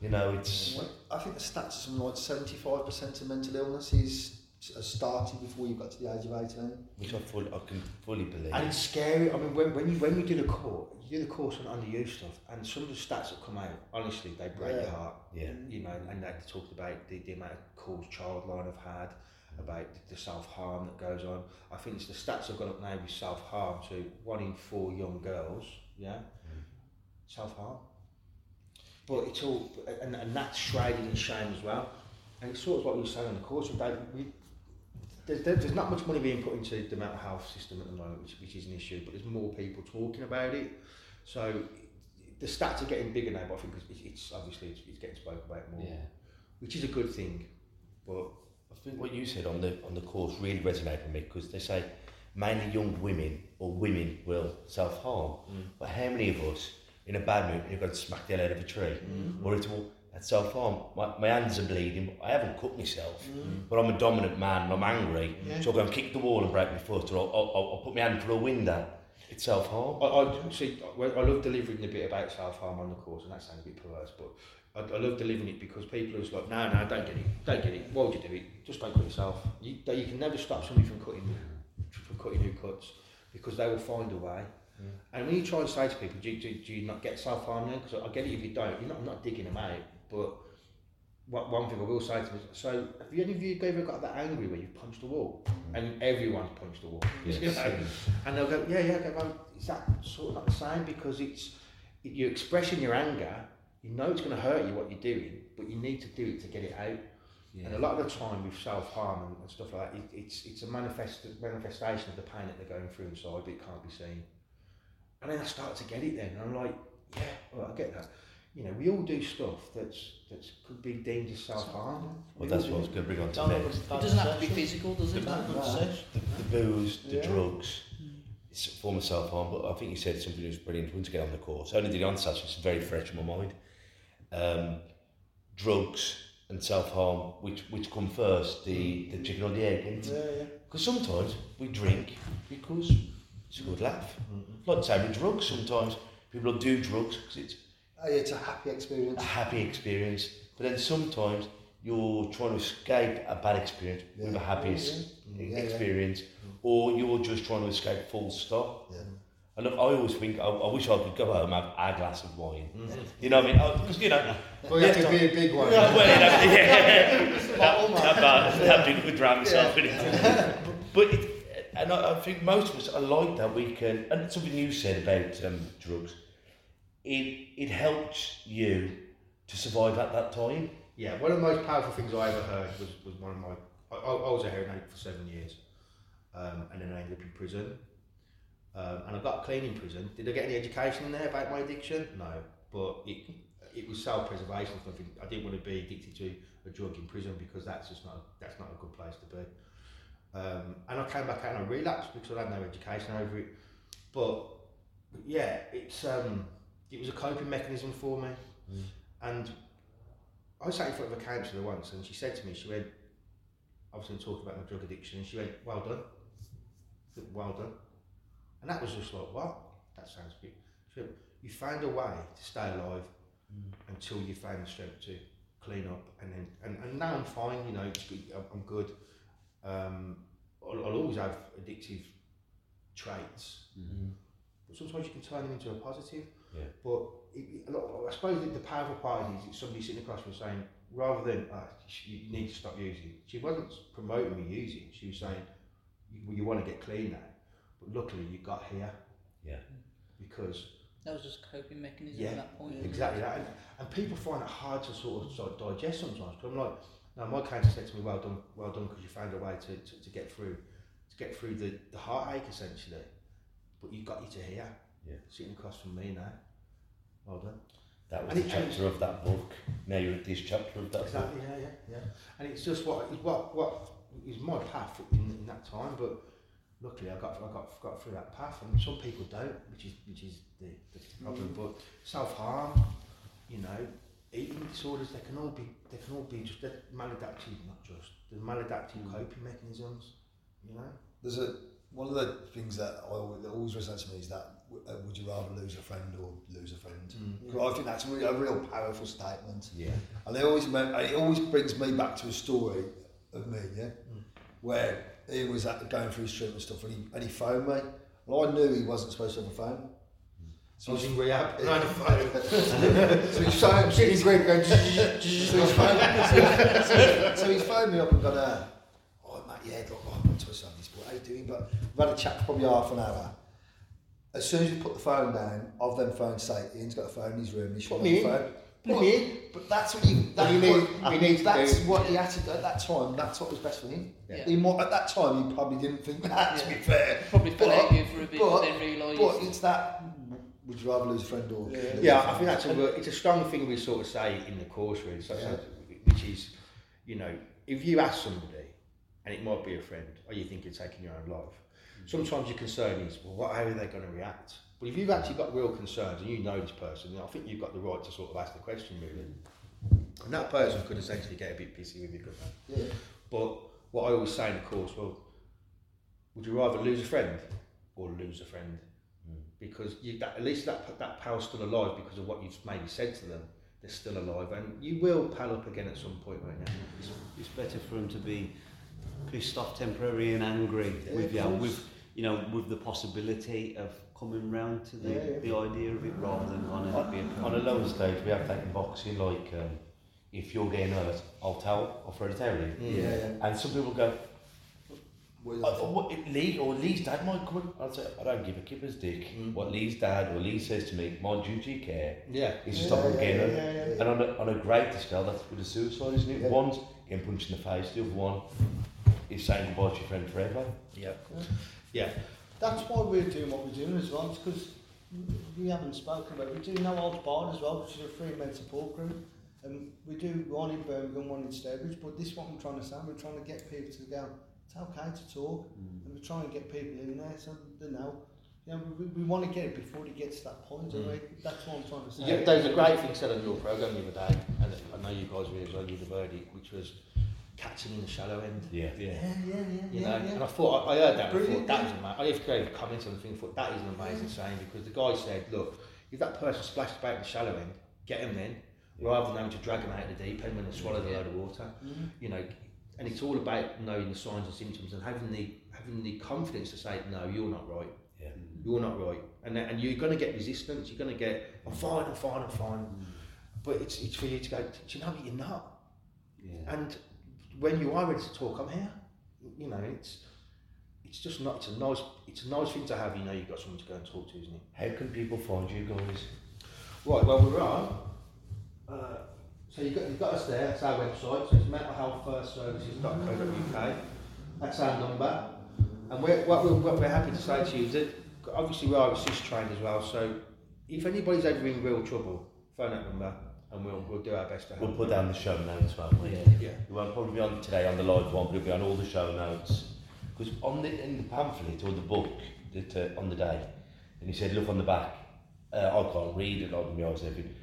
You know, it's. I think the stats are something like 75% of mental illness is started before you got to the age of 18. Which I, fully, I can fully believe. And it's scary. I mean, when, when you when you do the course, you do the course on underuse stuff, and some of the stats that come out, honestly, they break Yeah. your heart. Yeah. You know, and they talked about the, the amount of calls Childline have had, about the self harm that goes on. I think it's the stats have gone up now with self harm to one in four young girls. Yeah, mm. self harm. But it's all, and, and that's shrouded in shame as well. And it's sort of like you were saying on the course, don't, we, there's, there's not much money being put into the mental health system at the moment, which, which is an issue, but there's more people talking about it. So the stats are getting bigger now, but I think it's, it's obviously it's, it's getting spoken about more, Yeah. which is a good thing. But I think what you said on the on the course really resonated with me because they say mainly young women or women will self harm, mm. but how many of us in a bad mood you're going to smack the hell out of a tree, mm-hmm. or it's all that's self harm. My, my hands are bleeding. I haven't cut myself, mm-hmm. but I'm a dominant man and I'm angry, so I'll go and kick the wall and break my foot, or I'll, I'll, I'll put my hand through a window. It's self harm. I, I see. I I love delivering the bit about self harm on the course, and that sounds a bit perverse, but I, I love delivering it because people are just like, no, no, don't get it, don't get it. Why would you do it? Just don't cut yourself. You, you can never stop somebody from cutting, from cutting who cuts, because they will find a way. Mm. And when you try and say to people, do you, do, do you not get self harm then? Because I get it if you don't. You're not, I'm not digging them out, but. One one thing I will say to them is, so have you any of you ever got that angry where you've punched a wall? Mm. And everyone's punched a wall. Yes. You know? And they'll go, yeah, yeah, go, well, is that sort of not the same? Because it's, you're expressing your anger, you know it's going to hurt you what you're doing, but you need to do it to get it out. And a lot of the time with self-harm and, and stuff like that, it, it's, it's a manifest, manifestation of the pain that they're going through inside, but it can't be seen. And then I start to get it then, and I'm like, yeah, well, I get that. You know, we all do stuff that's that's could be deemed as self-harm. Well, that's what I was going to bring on to Don't have next. It doesn't have to be physical, does it? Don't have a good No. the, the booze, the Yeah. drugs, it's a form of self harm. But I think you said something that was brilliant. Once again on the course, I only did it on Saturday, it's very fresh in my mind. Um, drugs and self harm, which which come first, the the chicken or the egg? Yeah, yeah. Because sometimes we drink because it's a good laugh. Like the same with drugs. Sometimes people do drugs because it's Oh, yeah, it's a happy experience. a happy experience. But then sometimes you're trying to escape a bad experience with a happy Yeah, yeah. Yeah, yeah. experience, or you're just trying to escape full stop. Yeah. And look, I always think, I, I wish I could go home and have a glass of wine. Mm-hmm. You know what I mean? Because, you know, Well, you have to be a big one. well, you know, yeah, that, that, that, that'd be good drown myself in it. But it, and I, I think most of us are like that. We can, and something you said about um, drugs, it it helps you to survive at that time. Yeah, one of the most powerful things I ever heard was, was one of my. I, I I was a heroin addict for seven years, um, and then I ended up in prison. Um, and I got clean in prison. Did I get any education in there about my addiction? No, but it it was self preservation. I didn't want to be addicted to a drug in prison because that's just not that's not a good place to be. Um, and I came back out and I relapsed because I had no education over it. But, yeah, it's um, it was a coping mechanism for me. And I sat in front of a counsellor once and she said to me, she went, obviously talking about my drug addiction, and she went, "Well done, said, well done," and that was just like, "What? That sounds good." She went, "You found a way to stay alive until you found the strength to clean up, and then and, and now I'm fine. You know, I'm, I'm good. Um, I'll, I'll always have addictive traits." Mm-hmm. But sometimes you can turn them into a positive. Yeah. But it, it, a lot, I suppose that the powerful part is it's somebody sitting across from me saying, rather than ah, sh- you need to stop using. She wasn't promoting me using. She was saying, you, you want to get clean now, but luckily you got here. Yeah. Because That was just a coping mechanism Yeah, at that point. exactly that, and, and people find it hard to sort of, sort of digest sometimes. Because I'm like, no, my cancer said to me, well done, well done, because you found a way to, to, to get through, to get through the, the heartache essentially. But you got you to here, Yeah. sitting across from me now. Well done. That was And the it- chapter of that book. Now you're at this chapter of that Exactly, book. yeah, yeah, yeah. And it's just what what what is my path in, in that time, but luckily I got I got got through that path, and some people don't, which is which is the, the problem. Mm. But self harm, you know, eating disorders, they can all be they can all be just maladaptive, not just the maladaptive mm. coping mechanisms, you know. There's a one of the things that I always, that always resonates to me is that uh, would you rather lose a friend or lose a friend? Mm. I think that's a real, a real powerful statement. Yeah. And I always it always brings me back to a story of me, yeah, mm. where he was at, going through his treatment stuff and he, and he phoned me. Well, I knew he wasn't supposed to have a phone. So I was in rehab. Yeah. and I had a phone. So he's phoned, Sitting in green going. so he's phoned, so, so he's phoned me up and gone, uh, oh, mate, yeah, look, I went to a Sunday school, how are you doing? But we've had a chat for probably half an hour. As soon as we put the phone down, I've then phoned say, Ian's got a phone in his room, he's Put on me the in. phone. Put me in. But that's what you. That's you need- what, you need to That's do. what he had to do at that time. That's what was best for him. Yeah. He mo- at that time, he probably didn't think that. To be fair, Probably fell But- out of you for a bit, but, but- then realised. but it's that. Would you rather lose a friend or? lose Yeah, I think that's a it's a strong thing we sort of say in the course, really. So, Yeah. which is, you know, if you ask somebody, and it might be a friend, are you thinking of taking your own life? Mm. Sometimes your concern is, well, what, how are they going to react? But if you've actually got real concerns and you know this person, then I think you've got the right to sort of ask the question, really. And that person could essentially get a bit pissy with you, couldn't they? Yeah. But what I always say in the course, well, would you rather lose a friend or lose a friend? Because you, that, at least that that pal's still alive because of what you've maybe said to them. They're still alive, and you will pal up again at some point, won't you? It's, it's better for them to be pissed off, temporarily and angry Yeah, with you, with you know, with the possibility of coming round to the, Yeah, yeah. the idea of it rather than on a, be On a lower stage, we have that in boxing, like um, if you're getting hurt, I'll tell, I'll throw the towel in. Yeah, yeah. And some people go, Oh, what, Lee or Lee's dad might come. in." I'll say, I don't give a kipper's dick. Mm. What Lee's dad or Lee says to me, my duty care Yeah. is to Yeah, stop him yeah, getting yeah, yeah, yeah. And on a, on a greater scale, that's with a suicide, isn't it? One's getting punched in the face, the other one is saying goodbye to your friend forever. Yeah. Yeah. That's why we're doing what we're doing as well, because we haven't spoken about it. We do No Old Barred as well, which is a free men support group. And we do one in Birmingham, one in Stourbridge, but this is what I'm trying to say. We're trying to get people to go, it's okay to talk, and we're trying to get people in there so they know. You know, we, we want to get it before it gets to that point, Mm. anyway. That's what I'm trying to say. Yeah, there was a great thing said on your programme the other day, and I know you guys really enjoyed the verdict, which was catching in the shallow end. Yeah. Yeah, yeah, yeah, You yeah, know, yeah. and I thought I, I heard that before. Brilliant, That yeah. was amazing. I even created a comment on the thing. Thought that is an amazing saying because the guy said, "Look, if that person splashed about in the shallow end, get them then, rather than having to drag them out of the deep end when they swallowed a load of water." Mhm. You know, and it's all about knowing the signs and symptoms and having the having the confidence to say, "No, you're not right. Yeah. You're not right," and and you're going to get resistance. You're going to get, "I'm fine. I'm fine. I'm fine." But it's it's for you to go. Do you know what you're not? yeah. And when you are ready to talk, I'm here. You know, it's it's just not. It's a nice. It's a nice thing to have. You know, you've got someone to go and talk to, isn't it? How can people find you guys? Right. Well, we're on. Uh, so you've got you've got us there. That's our website. So it's mentalhealthfirstservices.co.uk. That's our number. And we're, what, we're, what we're happy to say to you is that obviously we are ASIST trained as well. So if anybody's ever in real trouble, phone that number and we'll we'll do our best to help. We'll put down the show notes, won't we? Yeah. Yeah. We won't probably be on today on the live one, but it'll be on all the show notes. Because on the in the pamphlet or the book that uh, on the day, and he said, look on the back. Uh, I can't read it like my eyes and everything.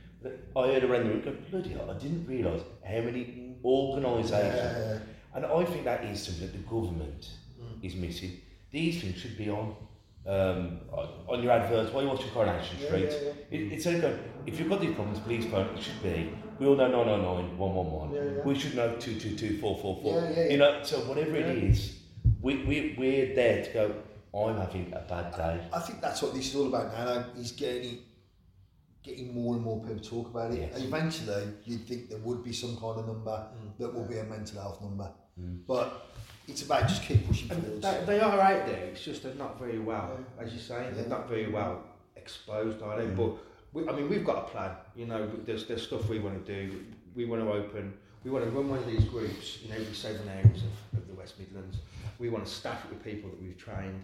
I heard around the room, go, bloody hell, I didn't realise how many organisations. Yeah. And I think that is something that the government is missing. These things should be on um, on- your adverts while you're watching Coronation Street. yeah, yeah. It, it's only going, if you've got these problems, please phone. It should be. We all know 999 111. Yeah, yeah. We should know 222 444. Yeah, yeah, yeah. You know, so whatever it is, we, we, we're there to go, I'm having a bad day. I think that's what this is all about now. Is getting getting more and more people to talk about it. Yes. Eventually, you'd think there would be some kind of number mm. that will be a mental health number. Mm. But it's about just keep pushing forward. they, they are out there. It's just they're not very well, as you say. They're not very well exposed, are they? Mm. But we, I mean, we've got a plan. You know, there's there's stuff we want to do. We want to open. We want to run one of these groups in every seven areas of, of the West Midlands. We want to staff it with people that we've trained.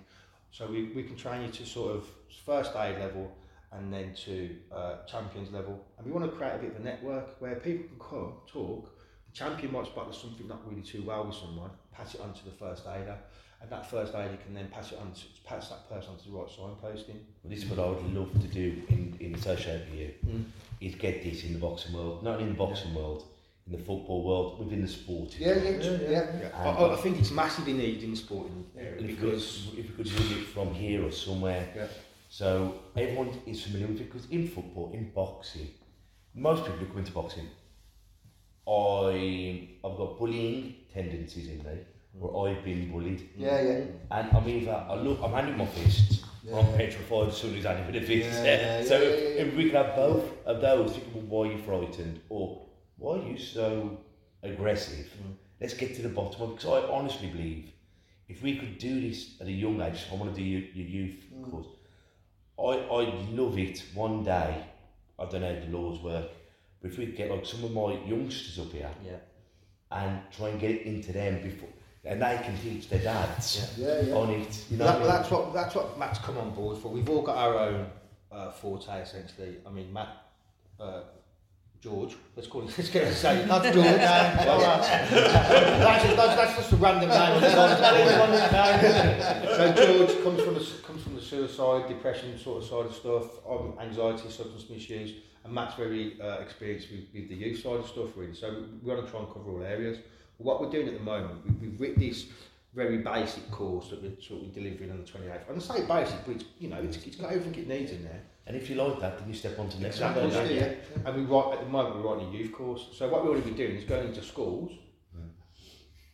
So we, we can train you to sort of first aid level and then to uh, champions level. And we want to create a bit of a network where people can come, talk. The champion might spot there's something not really too well with someone, pass it on to the first aider, and that first aider can then pass it on to pass that person on to the right signposting. Well, this is what I would love to do in, in association with you, Mm. is get this in the boxing world, not only in the boxing world, in the football world, within the sport. yeah, yeah, yeah, yeah. I, I- I think it's massively needed in the sporting area And if, because we, if we could run it from here or somewhere, Yeah. So everyone is familiar with it, because in football, in boxing, most people who come into boxing, I, I've got bullying tendencies in me, or I've been bullied. Yeah, yeah. And I'm either, I look, I'm handing my fists, or I'm Yeah. petrified as soon as I hand with a fist. Yeah, yeah, so yeah, if, yeah, yeah. if we could have both of those, thinking, well, why are you frightened? Or why are you so aggressive? Mm. Let's get to the bottom of it. Because I honestly believe if we could do this at a young age, I want to do your, your youth Mm. course. I, I'd love it one day. I don't know how the laws work, but if we get like some of my youngsters up here Yeah. and try and get it into them before, and they can teach their dads Yeah, yeah. on it. You know, that, what I mean? that's what that's what Matt's come on board for. We've all got our own uh, forte essentially. I mean, Matt, uh, George. Let's call him. Let's get him say Not George. That's, just, that's, that's just a random name. so George comes from the comes from the suicide, depression sort of side of stuff, um, anxiety, substance misuse, and Matt's very uh, experienced with, with the youth side of stuff really. So we want to try and cover all areas. What we're doing at the moment, we, we've written this very basic course that we're sort of delivering on the 28th. And I say basic, but it's, you know, it's, it's got everything it needs in there. And if you like that, then you step on to the next Exactly. level. don't yeah. And we write at the moment we're writing a youth course. So what we want to be doing is going into schools,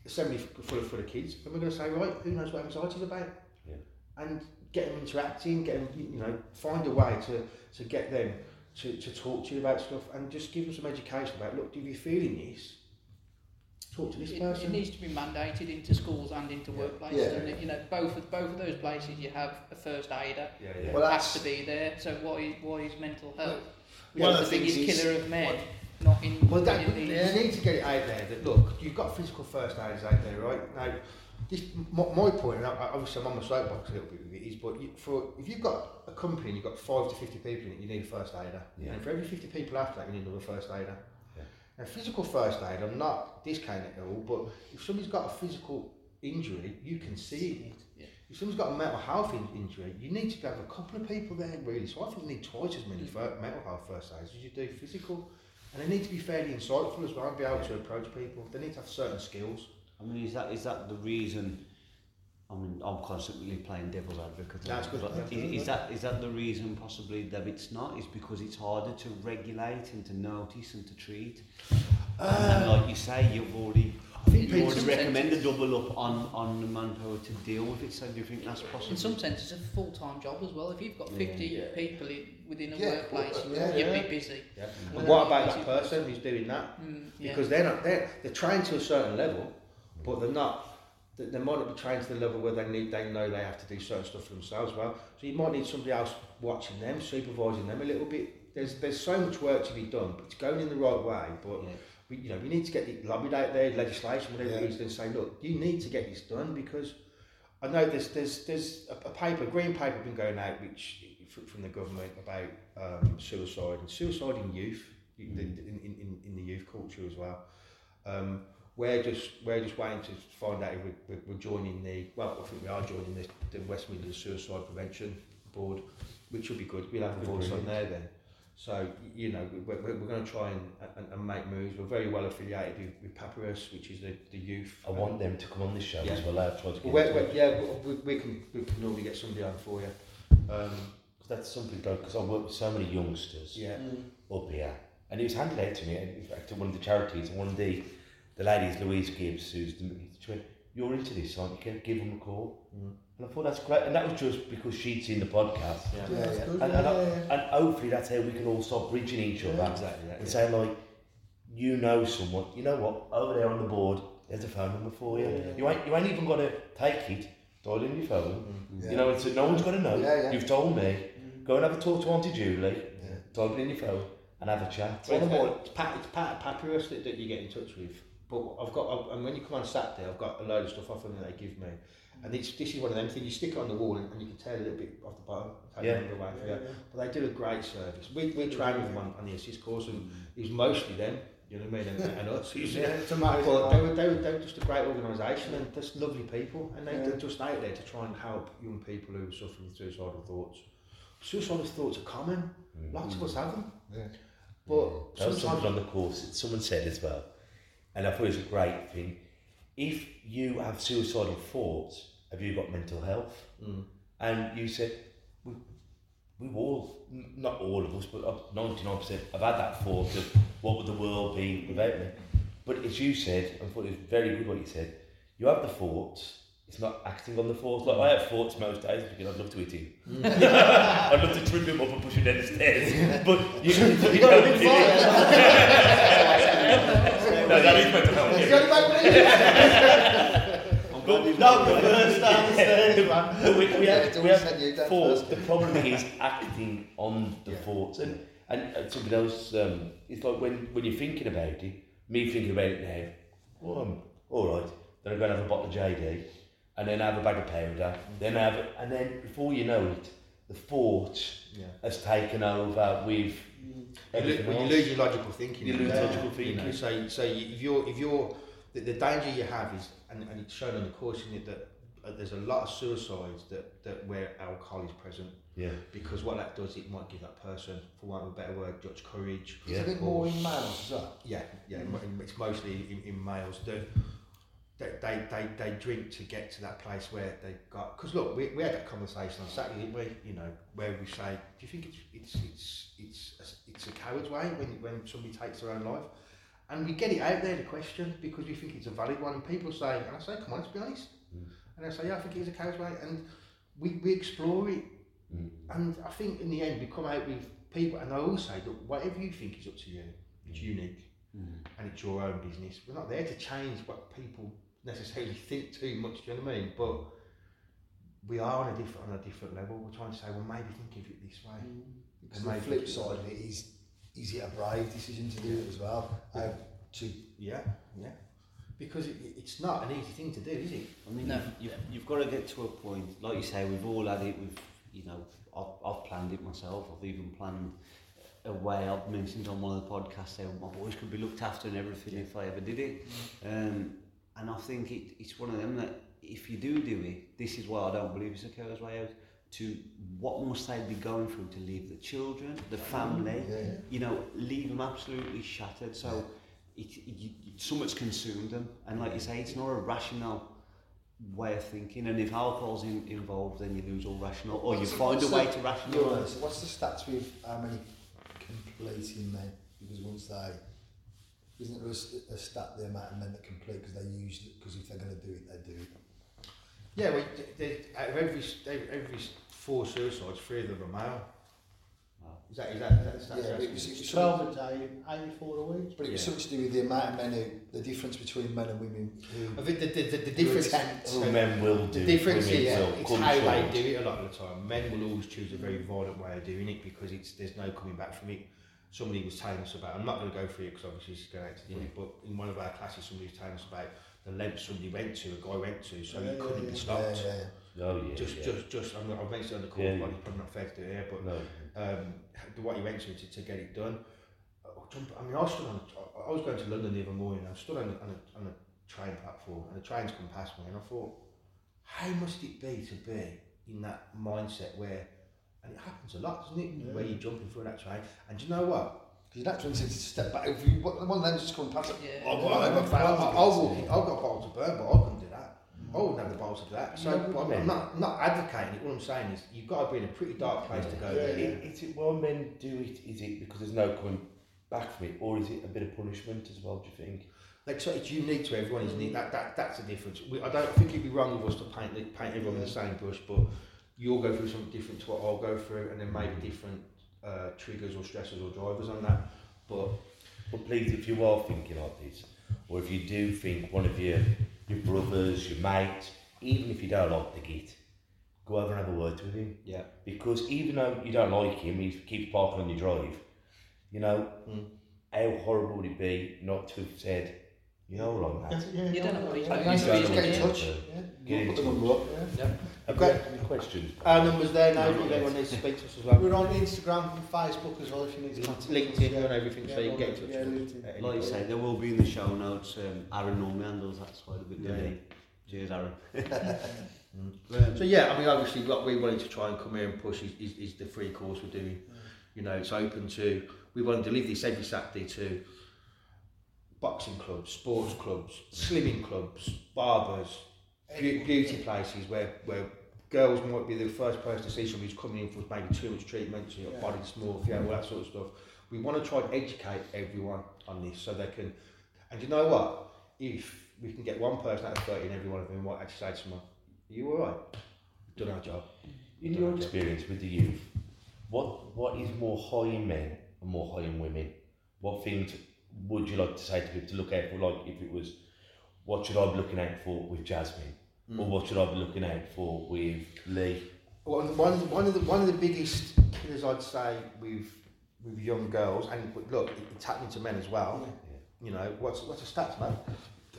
assembly f- full of, full of kids, and we're going to say, right, who knows what anxiety is about? Yeah. And get them interacting, get them, you know, find a way to, to get them to, to talk to you about stuff and just give them some education about, look, if you're feeling this, talk to this It, it needs to be mandated into schools and into workplaces, Yeah. and it, you know both of both of those places you have a first aider. yeah, yeah. Well, It has to be there. So what is what is mental health? Which one is of the the biggest things is- killer of men, not in. Well, that, in they need to get it out there that look, you've got physical first aiders out there, right? Now, this my, my point, and I, I- obviously I'm on my soapbox a little bit with it, is but you, for if you've got a company and you've got five to fifty people in it, you need a first aider, Yeah. and for every fifty people after that, you need another first aider. Yeah. Now, physical first aid, I'm not discounting it at all, but if somebody's got a physical injury, you can see it. Yeah. If someone's got a mental health in, injury, you need to have a couple of people there, really. So I think you need twice as many fir- mental health first aids as you do physical. And they need to be fairly insightful as well and be able to approach people. They need to have certain skills. I mean, is that is that the reason? I mean, I'm constantly playing devil's advocate. That's good. But is, is that is that the reason possibly that it's not? Is because it's harder to regulate and to notice and to treat. and like you say, you've already I think you already some recommend a double up on on the manpower to deal with it. So do you think that's possible? in some sense, it's a full time job as well. If you've got 50 Yeah. people in, within a Yeah, workplace, well, yeah, you'd yeah. be busy. Yeah. And what about is that person who's doing that? Mm, yeah. Because they're not they're they're trained to a certain level, but they're not. They might not be trained to the level where they need. They know they have to do certain stuff for themselves. Well, so you might need somebody else watching them, supervising them a little bit. There's there's so much work to be done, but it's going in the right way. But Yeah. we, you know, we need to get it lobbied out there, legislation, whatever Yeah. it is, and say, look, you need to get this done because I know there's there's there's a, a paper, green paper, been going out which from the government about um, suicide and suicide in youth, in, in, in, in the youth culture as well. Um, we're just we're just waiting to find out if we, we're, we're joining the well, I think we are joining the, the West Midlands Suicide Prevention Board, which will be good. We'll have a voice on there then. So you know we- we're, we're going to try and, and, and make moves. We're very well affiliated with, with Papyrus, which is the, the youth. I want them to come on this show Yeah. as well. I've tried to get Well, we're, we're, yeah, we, we can we can normally get somebody on for you. Um, that's something because I work with so many youngsters yeah, up here, and it was handed out to me. In fact, at one of the charities, one of the the ladies, Louise Gibbs, who's the, she went, "You're into this, aren't you? Can give them a call." Mm. And I thought that's great, and that was just because she'd seen the podcast, yeah, Yeah, yeah. good. and, yeah, and, I- yeah, yeah. and hopefully that's how we can all start bridging each other. exactly. That, and yeah. say like, you know someone, you know what, over there on the board, there's a phone number for you. Yeah. You ain't you ain't even got to take it, dial in your phone. Yeah. You know, it's no one's got to know. Yeah, yeah. You've told me. Go and have a talk to Auntie Julie. Yeah. Type it in your phone and have a chat. Well, it's, it's, pa- it's pa- Papyrus that, that you get in touch with. But I've got, I've, and when you come on Saturday, I've got a load of stuff off them that they give me. And it's, this is one of them things, you stick it on the wall and, and you can tear a little bit off the bottom, take Yeah. the number away for you. But they do a great service. We, we train with them on, on the ASIST course and it was mostly them, you know what I mean, and, and us. Yeah, it's amazing. But they were, they, were, they were just a great organisation and just lovely people and they, Yeah. they're just out there to try and help young people who are suffering with suicidal thoughts. Suicidal thoughts are common, lots of mm. us have them. Yeah. But That was something sometimes on the course someone said as well, and I thought it was a great thing. If you have suicidal thoughts, have you got mental health? Mm. And you said, we, we all, not all of us, but ninety nine percent, have had that thought of what would the world be without me. But as you said, I thought it was very good what you said. You have the thoughts. It's not acting on the thoughts. Like I have thoughts most days. because I'd love to hit him. I'd love to trip him up and push him down the stairs. But you, you a don't. no, that is mental health. He's yeah. back with But No, the first downstairs, man. But we, we have, we have sent you thoughts. The problem is acting on the Yeah. thoughts. And, and, and something else, um, it's like when, when you're thinking about it, me thinking about it now, well, I'm all right. Then I'm going to have a bottle of JD, and then have a bag of powder, then have, it, and then before you know it, the thought Yeah. has taken over with You, everything lo- well, you lose your logical thinking. You lose Yeah. logical You know, thinking. so, so if you're, if you're, the, the danger you have is, and, and it's shown on the course in it that uh, there's a lot of suicides that, that where alcohol is present Yeah, because what that does, it might give that person, for want of a better word, judge courage. Is it more in males as well? Yeah, yeah, mo- it's mostly in, in males. The, they, they, they, they drink to get to that place where they got. Because look, we, we had that conversation on Saturday, didn't we? You know, where we say, do you think it's it's it's it's a, it's a coward's way when when somebody takes their own life? And we get it out there, the question, because we think it's a valid one. And people say, and I say, come on, let's be honest. Mm. And I say, yeah, I think it is a coward's way. And we, we explore it. Mm. And I think in the end, we come out with people, and I always say, look, whatever you think is up to you, it's mm. unique mm. and it's your own business. We're not there to change what people necessarily think too much. Do you know what I mean? But we are on a different on a different level. We're trying to say, well, maybe think of it this way. Because And the maybe flip think- side of it is, is it a brave decision to do it as well? How to Yeah, yeah. Because it, it's not an easy thing to do, is it? I mean, No. you've, you've, you've got to get to a point, like you say, we've all had it. We've, you know, I've, I've planned it myself. I've even planned a way. I've mentioned on one of the podcasts how my boys could be looked after and everything if I ever did it. Um, and I think it, it's one of them that if you do do it, this is why I don't believe it's a coward's way out. To what must they be going through to leave the children, the family, Yeah, yeah. you know, leave them absolutely shattered. So it, you, something's consumed them, and like you say, it's not a rational way of thinking. And if alcohol's in, involved, then you lose all rational, or you find a way to rationalise. so what's the stats with how many completing men? Because once they, isn't there a stat the amount of men that complete because they use it because if they're going to do it, they do it. Yeah, well, th- th- out of every every, every four suicides, three of them are male. Is that is that, is that, Yeah, that's but it was, it was 12 a day, 84 a week. but it was Yeah. something to do with the amount of men who, the difference between men and women I think the, the, the, the difference. attempt Who men will do. The difference is will it's how they do it a lot of the time. Men will always choose a very violent way of doing it because it's there's no coming back from it. Somebody was telling us about. I'm not going to go through it because obviously it's going out to the money. But in one of our classes, somebody was telling us about the length somebody went to, a guy went to, so Yeah, he couldn't yeah. be stopped. Yeah, yeah. Oh yeah. Just, yeah. just, just. I'm, I've mentioned it on the call, Yeah, but yeah. it's probably not fair to do it here. But no. um, the- what he went to to, to get it done. I jump- I mean, I stood on. I was going to London the other morning. I stood on, on, a, on a train platform, and the train's come past me, and I thought, how must it be to be in that mindset where and it happens a lot, doesn't it? Where you're jumping through that train, and do you know what? Because your natural instinct is to step back. If you, one of them just come past oh, it, Yeah. I've got, I've got, I've I've got bottles of burn, but I couldn't do that. I wouldn't have the bottles do that. So No, I'm. I'm not, not advocating it. What I'm saying is, you've got to be in a pretty dark place to go. Yeah, there. It, is it why men do it? Is it because there's no coming back from it, or is it a bit of punishment as well? Do you think? Like, so it's unique to everyone, isn't it? That, that that's the difference. We, I don't think it'd be wrong of us to paint paint everyone with the same brush, but you'll go through something different to what I'll go through, and then maybe different uh, triggers or stressors or drivers on that. But But please, if you are thinking like this, or if you do think one of your your brothers, your mates, even if you don't like the git, go over and have a word with him. yeah, Because even though you don't like him, he keeps parking on your drive. You know, Mm. how horrible would it be not to have said, you know, like that. You don't know what he's Yeah, doing. yeah, get in touch. Yeah. Yeah. Get in the number up. Yeah. Have you got any questions? our numbers there now. If anyone needs to speak to us as well. We're on Instagram and Facebook as well if you need to contact LinkedIn us. and everything, so you can get in touch Yeah, with us. LinkedIn. at any Like you point. say, there will be in the show notes. Um, Aaron normally handles that side of it. Yeah. doesn't he? Cheers, Aaron. So yeah, I mean, obviously, what we wanted to try and come here and push is, is, is the free course we're doing. You know, it's open to. We want to deliver this every Saturday to boxing clubs, sports clubs, slimming clubs, barbers, beau- beauty places where where girls might be the first person to see somebody who's coming in for maybe too much treatment, so got Yeah. body dysmorphia, all that sort of stuff. We want to try and educate everyone on this so they can. And you know what? If we can get one person out of 30 and every one of them might actually say to someone, Are you alright? Done our job. In your experience with the youth, what what is more high in men and more high in women? What things would you like to say to people to look out for? Like if it was, what should I be looking out for with Jasmine, Hmm. or what should I be looking out for with Lee? One, one, one, of the, one of the biggest killers I'd say with with young girls, and but look, it- it's happening to men as well. You know, what's what's the stats, man?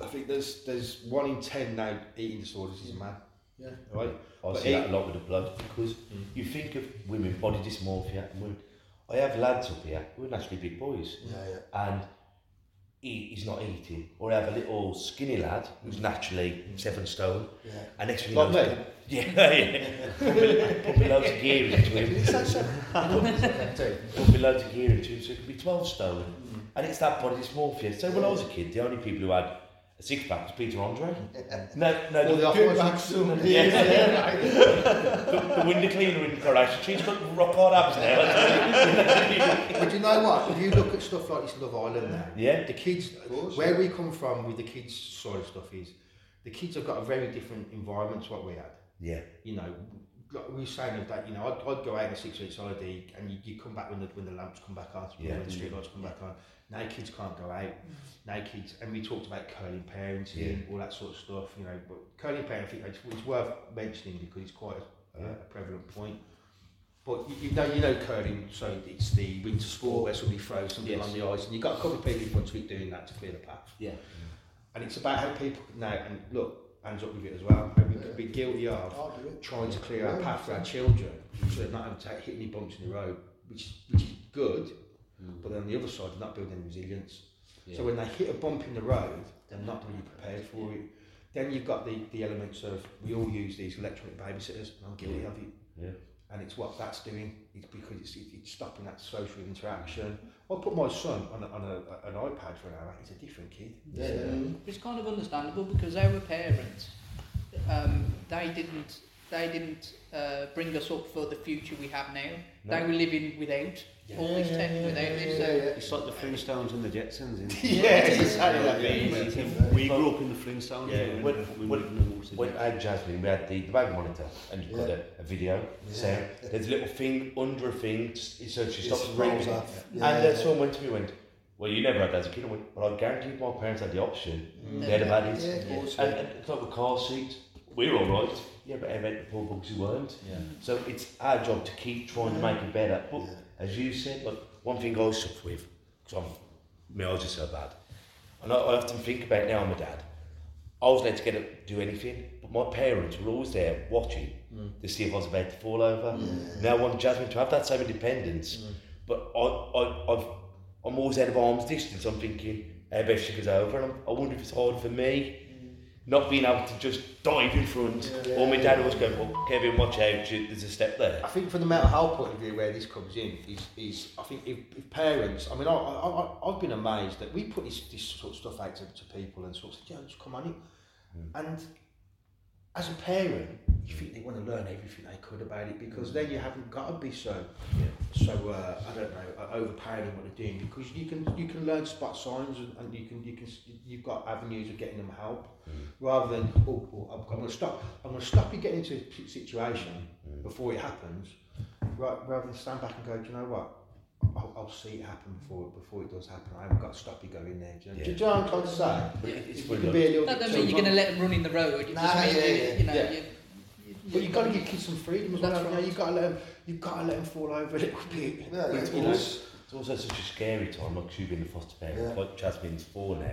I think there's there's one in ten now eating disorders is a man. Yeah. Right. I But see that a lot with the blood because hmm. you think of women body dysmorphia and women. I have lads up here who are naturally big boys, Yeah, yeah. and he, he's not eating. Or I have a little skinny lad who's naturally seven stone, Yeah. and next thing you know, yeah, yeah, pumping, pumping loads of gear into him. pumping loads of gear into him, so it could be 12 stone. And it's that body dysmorphia. So when I was a kid, the only people who had a six pack was Peter Andre. No, no, Or the the, opposite. yeah, the, the window cleaner in Coronation Street's got rock hard abs now. But you know what? If you look at stuff like this Love Island now, Yeah. the kids, course, where we come from with the kids' side of stuff is, the kids have got a very different environment to what we had. yeah. you know, like we were saying of that, you know, I'd, I'd go out on a six weeks holiday and you, you come back when the, when the lamps come back on, Yeah. when the street lights come back on. Now kids can't go out. Mm. Now kids, and we talked about curling parenting, all that sort of stuff, you know, but curling parenting, it's, it's worth mentioning because it's quite a, a prevalent point. But you, you know, you know curling, so it's the winter sport where somebody throws something Yes. on the ice, and you've got a couple of people in front of it doing that to clear the path. Yeah. And it's about how people now, and look, hands up with it as well, how we could be guilty of I'll do it. trying to clear our path for our children, so they're not having to hit any bumps in the road, which which is good. But then on the other side, they're not building resilience. So when they hit a bump in the road, they're not really prepared for it. Then you've got the, the elements of we all use these electronic babysitters, and I'm guilty of it. Yeah. And it's what that's doing. It's because it's, it's stopping that social interaction. I put my son on, a, on a, an iPad for an hour. He's a different kid. Yeah. It's kind of understandable because our parents, um, they didn't, they didn't uh, bring us up for the future we have now. No. They were living without all this tech, without this. So It's like the Flintstones and the Jetsons. Isn't it? Yeah, exactly that. Yeah, we grew up in the Flintstones. Yeah, and when- we when- moved in the Wolves When I had Jasmine, we had the, the baby monitor and you've got a, a video sound. There's a little thing under a thing s- so she stops It ringing. rolls And off. uh, Yeah. someone went to me and went, Well, you never had that as a kid. I went, Well, I guarantee if my parents had the option, Mm. they'd have had it. Yeah, of. And, and it's like with car seat. we're all right. Yeah, but the poor bugs who weren't. Yeah. So it's our job to keep trying to make it better. But Yeah. as you said, like one thing I suffer with, because I'm, my eyes are so bad, and I, I often think about now I'm a dad. I was let to get up, do anything, but my parents were always there watching mm. to see if I was about to fall over. Now I want Jasmine to have that same independence, mm. but I, I, I've, I'm always out of arm's distance. I'm thinking, how best she goes over, and I'm, I wonder if it's hard for me not being able to just dive in front. Or my dad always going, "Oh, Kevin, watch out! There's a step there." I think from the mental health point of view, where this comes in is, is I think if, if parents, I mean, I, I, I've been amazed that we put this, this sort of stuff out to, to people and sort of yeah, just come on it. Hmm. And as a parent, you think they want to learn everything they could about it because then you haven't got to be so, so uh, I don't know, uh, overpowering what they're doing because you can you can learn spot signs and, and you can you can you've got avenues of getting them help rather than oh, oh I'm, I'm going to stop I'm going to stop you getting into a si- situation before it happens ra- rather than stand back and go do you know what? I'll, I'll see it happen before before it does happen. I haven't got to stop you going there. Do you know, do you know what I'm trying to say? It's you can be a little that doesn't mean you're going to let them run in the road. It Nah, just means yeah, you, yeah, you know, yeah. You, But you've got to give kids some freedom as well. You? right. You've got to let them. You've got to let them fall over a little bit. Yeah, It's, you know. also, it's also such a scary time, like you've been a foster parent, Yeah. like Jasmine's four now,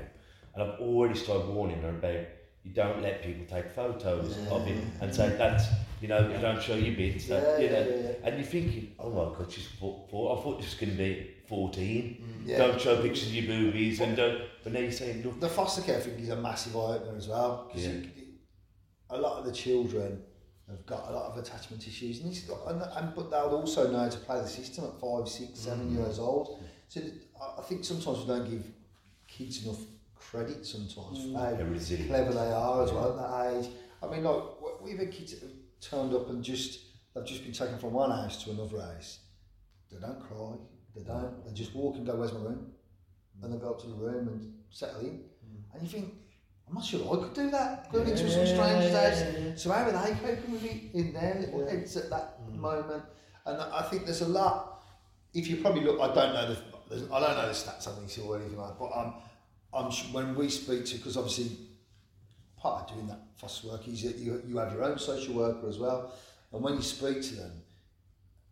and I've already started warning her about you don't let people take photos of it and say that's you know you don't show your bits, that, Yeah, you know, yeah, yeah. and you're thinking, oh my god, she's four, four. I thought she was going to be fourteen. Mm. Yeah. Don't show pictures of your boobies and don't. But now you're saying, look, The foster care thing is a massive eye opener as well because Yeah. a lot of the children have got a lot of attachment issues, and, it's, and, and but they'll also know how to play the system at five, six, seven mm. years old. So I- think sometimes we don't give kids enough credit sometimes mm. for how clever they are as well at that age. I mean, like we've had kids that have turned up and just they've just been taken from one house to another house. They don't cry. They don't. They just walk and go, "Where's my room?" And they go up to the room and settle in. Mm. And you think, I'm not sure I could do that. Going into some stranger's house. So how are they coping with it in their little heads at that moment? And I think there's a lot. If you probably look, I don't know the, I don't know the stats on this or anything like but um, I'm when we speak to because obviously part of doing that foster work is that you, you have your own social worker as well, and when you speak to them,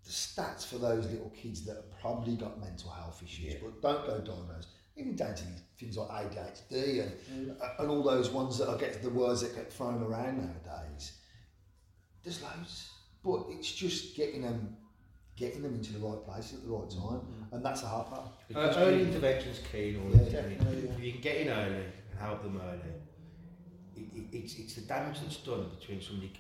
the stats for those little kids that have probably got mental health issues but don't go diagnosed, even down to things like ADHD and, and all those ones that I get the words that get thrown around nowadays. There's loads, but it's just getting them, getting them into the right place at the right time, and that's the hard part. Uh, early intervention's key in all Yeah, of isn't yeah. If you can get in early and help them early, it, it, it's, it's the damage that's done between somebody,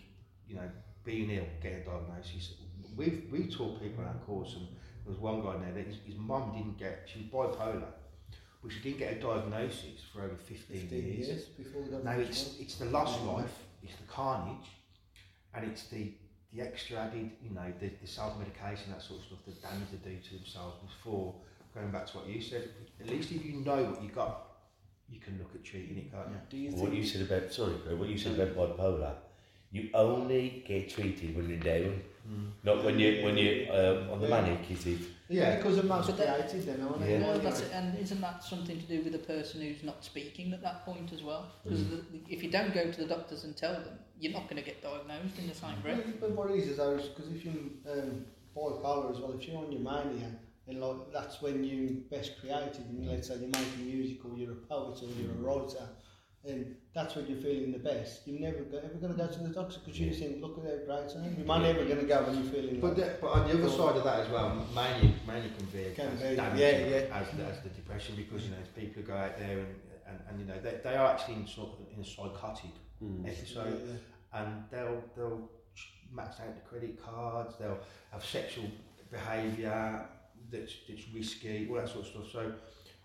you know, being ill, getting a diagnosis. We've, we taught people on our course, and there was one guy there that his, his mum didn't get, she was bipolar, but she didn't get a diagnosis for over 15, 15 years. years before we got Now the it's response. it's the lost life, it's the carnage, and it's the the extra added, you know, the, the self medication, that sort of stuff, the damage they do to themselves before going back to what you said. At least if you know what you've got, you can look at treating it, can't you? Do you what you said about sorry, Greg, what you said about bipolar, you only get treated when you're down, not when you when you um, on the manic, is it? Yeah, because the man's But that- created then, aren't Yeah. they? Well, that's it. And isn't that something to do with the person who's not speaking at that point as well? Because Mm. if you don't go to the doctors and tell them, you're not going to get diagnosed in the same breath. But what it is is those because if you're um, bipolar as well, if you're on your mania, and like that's when you best created. And let's say you're making music or you're a poet or you're a writer, and that's when you're feeling the best. You're never go, ever going to go to the doctor because you think, look at that great I am. You're never going to go when you're feeling. But, like, the, but on the other side of that as well, mania, mania can be Can as be, damaging yeah, yeah. As, the, as the depression because you know people who go out there and, and, and you know they, they are actually in sort of in a psychotic Mm. episode. and they'll they'll max out the credit cards. They'll have sexual behaviour that's that's risky, all that sort of stuff. So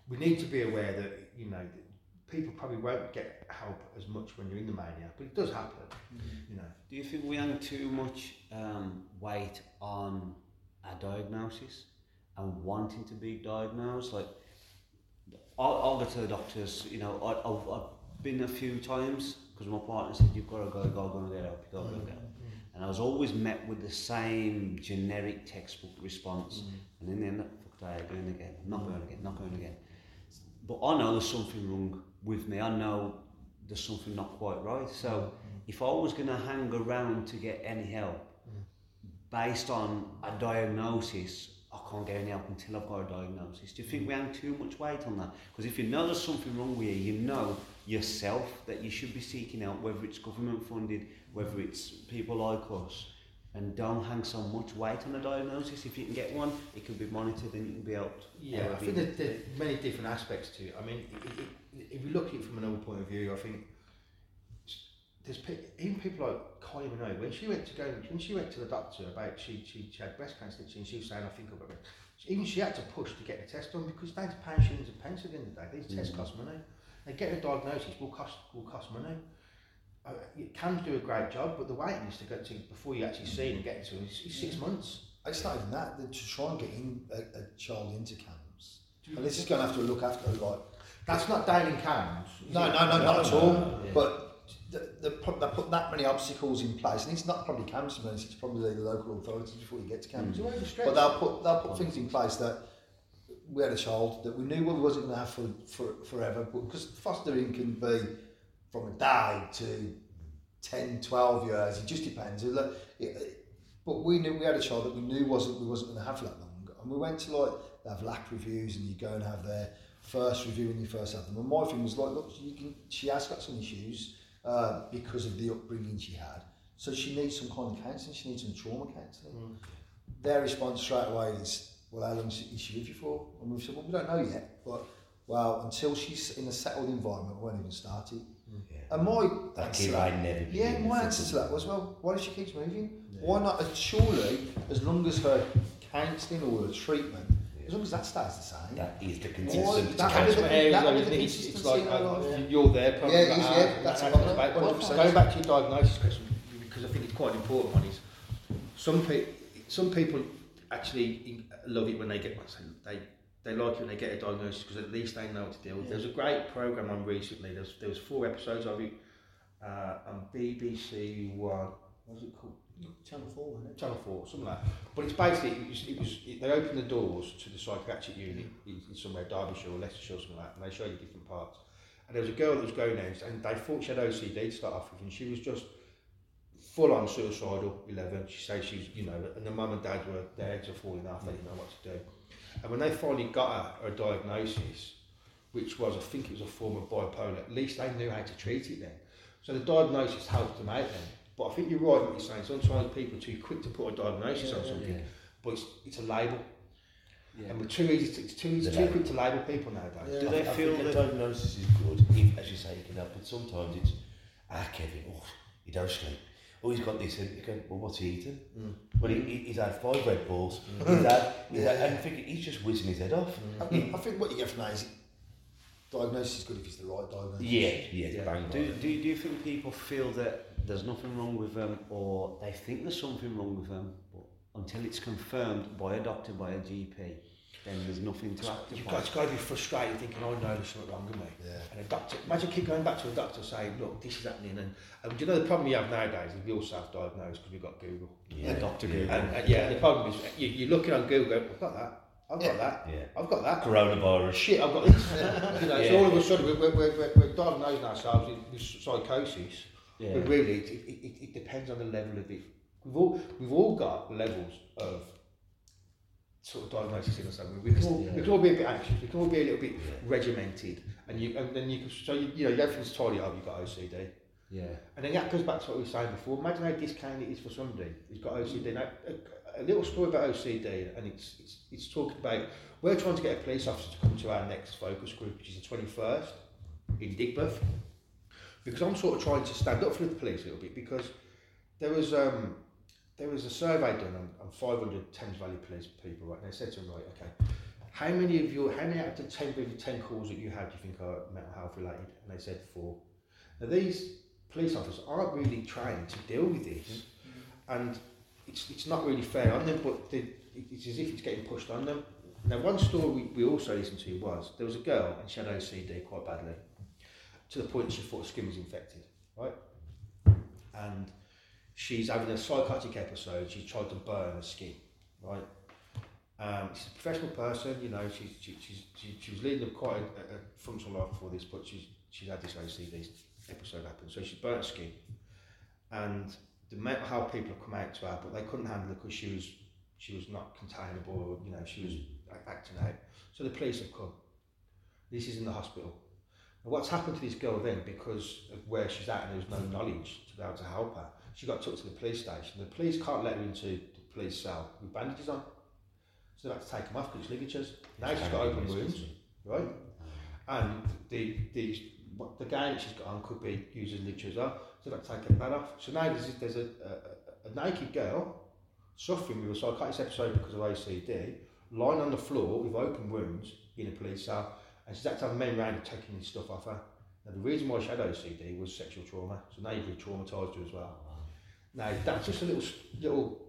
we need to be aware that you know that people probably won't get help as much when you're in the mania, but it does happen. Mm-hmm. You know. Do you think we hang too much um, weight on a diagnosis and wanting to be diagnosed? Like, I'll, I'll go to the doctors, you know, I, I've, I've been a few times because my partner said, you've got to go, go, go and get help, you got to go get help. Mm-hmm. Mm-hmm. And I was always met with the same generic textbook response. And in the end, fuck that, going again, not going again, not going again. But I know there's something wrong with me. I know there's something not quite right. So mm-hmm. if I was going to hang around to get any help mm-hmm. based on a diagnosis, I can't get any help until I've got a diagnosis. Do you think mm-hmm. we hang too much weight on that? Because if you know there's something wrong with you, you know yourself that you should be seeking out, whether it's government funded, whether it's people like us. And don't hang so much weight on a diagnosis. If you can get one, it can be monitored and you can be helped. Yeah, I think there's, many different aspects to it. I mean, i- i- if you look at it from another point of view, I think there's pe- even people like Kylie Minogue when she went to go when she went to the doctor about she she, she had breast cancer and she was saying I think I've got breast even she had to push to get the test done because they had to pay shillings and pence at the end of the day. These tests cost money. And getting a diagnosis will cost will cost money. Uh, it can do a great job, but the waiting list to get to before you actually see and get to it is, is six months. It's not even that. that To try and get in a, a child into CAMHS, and this is going to have to look after like. That's not down in CAMHS. No, no, no, not at all. Yeah. But the, the, pro- they put that many obstacles in place, and it's not probably CAMHS to be It's probably the local authorities before you get to CAMHS. It's overstretched. But they'll put they'll put things in place that we had a child that we knew we wasn't going to have for, for forever, but because fostering can be from a day to 10, 12 years, it just depends. But we knew we had a child that we knew wasn't we wasn't going to have for that long, and we went to like they have LAC reviews, and you go and have their first review when you first have them. And my thing was like, look, you can she has got some issues uh, because of the upbringing she had, so she needs some kind of counselling. She needs some trauma counselling their response straight away is, well, how long is she with you for? And we've said, well, we don't know yet, but well, until she's in a settled environment, we won't even start it. And my That answer kid to I'd never yeah, my answer to that was, well, why does she keep moving? Why not? Surely, as long as her counselling or her treatment, as long as that stays the same. That is the Why- consistent. that- Catchment that- areas, that- though, that- isn't? It's, it's like consistency in her uh, life. you're there, probably. Yeah, like, is, ah, yeah, that's and a lot, about- well, Going back to your diagnosis question, because I think it's quite an important one, is some, pe- some people actually love it when they get, they, they like it when they get a diagnosis because at least they know what to deal with. There was a great programme on recently, there was, there was four episodes of it uh, on BBC One, what was it called? Channel 4, isn't it? Channel 4, something like that. But it's basically, it was, it was, it, they opened the doors to the psychiatric unit in, in somewhere, Derbyshire or Leicestershire or something like that, and they show you different parts. And there was a girl that was going there, and they thought she had OCD to start off with, and she was just full on suicidal, 11. She said she's, you know, and the mum and dad were, their heads are falling off, they didn't know what to do. And when they finally got her a diagnosis, which was, I think it was a form of bipolar, at least they knew how to treat it then. So the diagnosis helped them out then. But I think you're right what you're saying. Sometimes people are too quick to put a diagnosis on something, but it's, it's a label. Yeah. And we're too easy to, it's too, easy, too label. quick to label people nowadays. Do I they I feel think a that- diagnosis is good if, as you say, you can help, but sometimes it's, ah, Kevin, oh, he don't sleep. Oh, he's got this, and you go, well, what's he eating? Mm. Well, he, he- he's had five Red Bulls, he's had, he's had, and I think he's just whizzing his head off. I, I think what you get from that is diagnosis is good if it's the right diagnosis. Yeah, yeah, Yeah. bang Do, right. do, do you think people feel that there's nothing wrong with them or they think there's something wrong with them, but until it's confirmed by a doctor, by a GP, then there's nothing to act upon? You've got, it's got to be frustrating thinking, oh, I know there's something wrong with me. Yeah. And a doctor, imagine keep going back to a doctor saying, look, this is happening. And, and do you know the problem you have nowadays is we all self-diagnose because we've got Google. Yeah, Dr. Google. And, and yeah, the problem is you, you're looking on Google, going, I've got that, I've got that, Yeah. I've got that. Coronavirus. Shit, I've got this. you know, Yeah. so all of a sudden we're, we're, we're, we're diagnosing ourselves with, with psychosis. Yeah. But really, it, it, it, it depends on the level of it. We've all, we've all got levels of sort of diagnosis in us. haven't We We can, all, we can all be a bit anxious. We can all be a little bit regimented, and you and then you can so you, you know everything's tidy up. You've got OCD, Yeah. and then that goes back to what we were saying before. Imagine how discounted it is for somebody who's got OCD. Now, a, little story about OCD, and it's, it's it's talking about we're trying to get a police officer to come to our next focus group, which is the twenty first in Digbeth, because I'm sort of trying to stand up for the police a little bit because there was um there was a survey done on, on 500 Thames Valley police people, right? And they said to them, right, okay, how many of your, how many out of the 10, of 10 calls that you had do you think are mental health related? And they said four. Now these police officers aren't really trained to deal with this, and it's, it's not really fair on them, but they, it's as if it's getting pushed on them. Now one story we, also listened to was, there was a girl and she had OCD quite badly, to the point she thought her skin was infected, right? And she's having a psychotic episode. She's tried to burn her skin, right? Um, she's a professional person, you know. She's she, she's she, she was leading quite a, a functional life before this, but she's she's had this OCD episode happen. So she's burnt her skin, and the health people have come out to her, but they couldn't handle it because she was she was not containable, you know, she was acting out. So the police have come. This is in the hospital. And what's happened to this girl then, because of where she's at and there was no knowledge to be able to help her, she got took to the police station. The police can't let her into the police cell with bandages on. So they had to take them off because it's ligatures. Now she's got open wounds, right? And the the what the that she's got on could be using ligatures. So did I take it that off? So now there's, there's a, a, a naked girl suffering with a psychotic episode because of OCD, lying on the floor with open wounds in a police cell, and she's had to have men around taking this stuff off her. Now, the reason why she had OCD was sexual trauma, so now you've traumatised her as well. Now, that's just a little little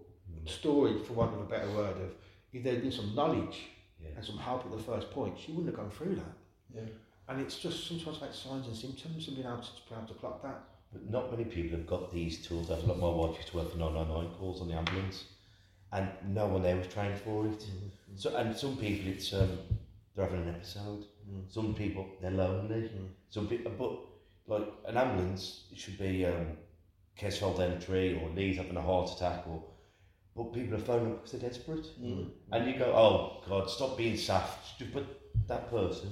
story, for want of a better word, of if there had been some knowledge Yeah. and some help at the first point, she wouldn't have gone through that. Yeah. And it's just sometimes like signs and symptoms and being able to, be able to clock that. But not many people have got these tools. I feel like my wife used to work for 999 calls on the ambulance, and no one there was trained for it. Mm-hmm. So, and some people, it's um, they're having an episode. Mm. Some people, they're lonely. Mm. Some people, uh, but like an ambulance, it should be um, Keshold entry or Lee's having a heart attack, or but people are phoning up because they're desperate. Mm. And you go, oh God, stop being soft. Put that person.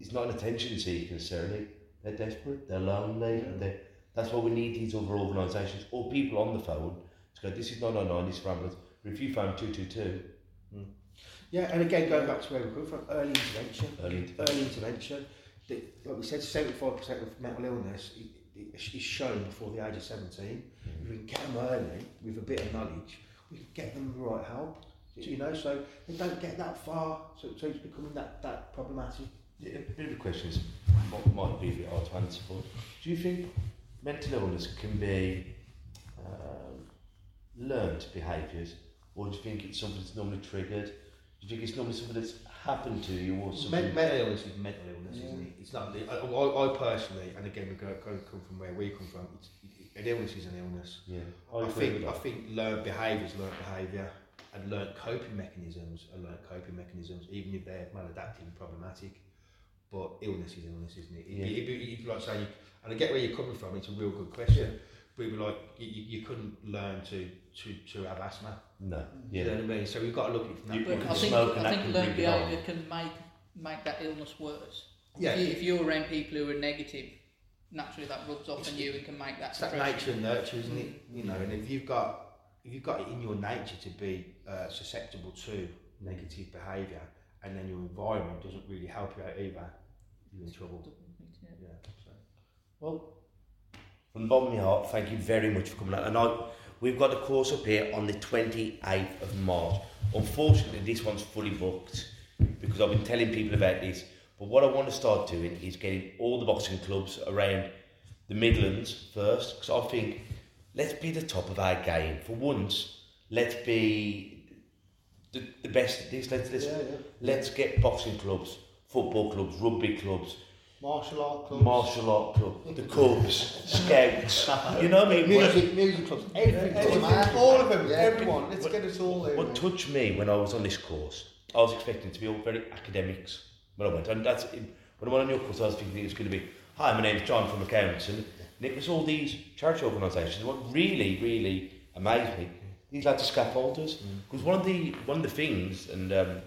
It's not an attention seeker necessarily. They're desperate. They're lonely. and They're, that's why we need these other organisations or people on the phone to go. This is not nine this is for ambulance. But if you phone two two two, hmm. Yeah, and again, going back to where we come from, early intervention. Early intervention. Early intervention. The, like we said, 75% of mental illness is shown before the age of 17. Hmm. If we can get them early with a bit of knowledge, we can get them the right help. You know, so they don't get that far, so, so it's becoming that, that problematic. Yeah, a bit of a question is what might be a bit hard to answer, but do you think mental illness can be um, learned behaviours, or do you think it's something that's normally triggered? Do you think it's normally something that's happened to you, or something? Men, mental illness is mental illness, isn't it? It's not. I, I, I personally, and again, we go, go come from where we come from. It's, an illness is an illness. yeah, I, agree think with I that. think learned behaviours, learned behaviour, and learned coping mechanisms are learned coping mechanisms, even if they're maladaptive and problematic. But illness is illness, isn't it? Yeah. It'd be, it'd be like saying, and I get where you're coming from. It's a real good question. But it'd be like you, you you couldn't learn to, to, to have asthma. No, You know what I mean? So we've got to look at it from that You- point can I of think, smoke and I that think can learned bring it on. behaviour can make make that illness worse. Yeah, If, you, if you're around people who are negative, naturally that rubs off on you and can make that It's that nature and nurture, isn't it? You know, and if you've got if you've got it in your nature to be uh, susceptible to negative behaviour, and then your environment doesn't really help you out either, you're in trouble. Yeah. So. Well, from the bottom of my heart, thank you very much for coming out. And I, we've got a course up here on the 28th of March. Unfortunately, this one's fully booked because I've been telling people about this. But what I want to start doing is getting all the boxing clubs around the Midlands first, because I think let's be the top of our game for once. Let's be the, the best at this. Let's let's, Yeah, yeah. let's get boxing clubs, football clubs, rugby clubs, Martial art clubs. martial art club, the Cubs, Scouts. You know what I mean? Music, music clubs, everything, Everything. all of them, Yeah. everyone. Let's What- get us all there. What touched me when I was on this course, I was expecting to be all very academics when I went. And that's when I went on your course, I was thinking it was going to be, hi, my name's John from accounts, and, and it was all these charity organisations. What really, really amazed me, these lads are scaffolders, because one of the one of the things, and um,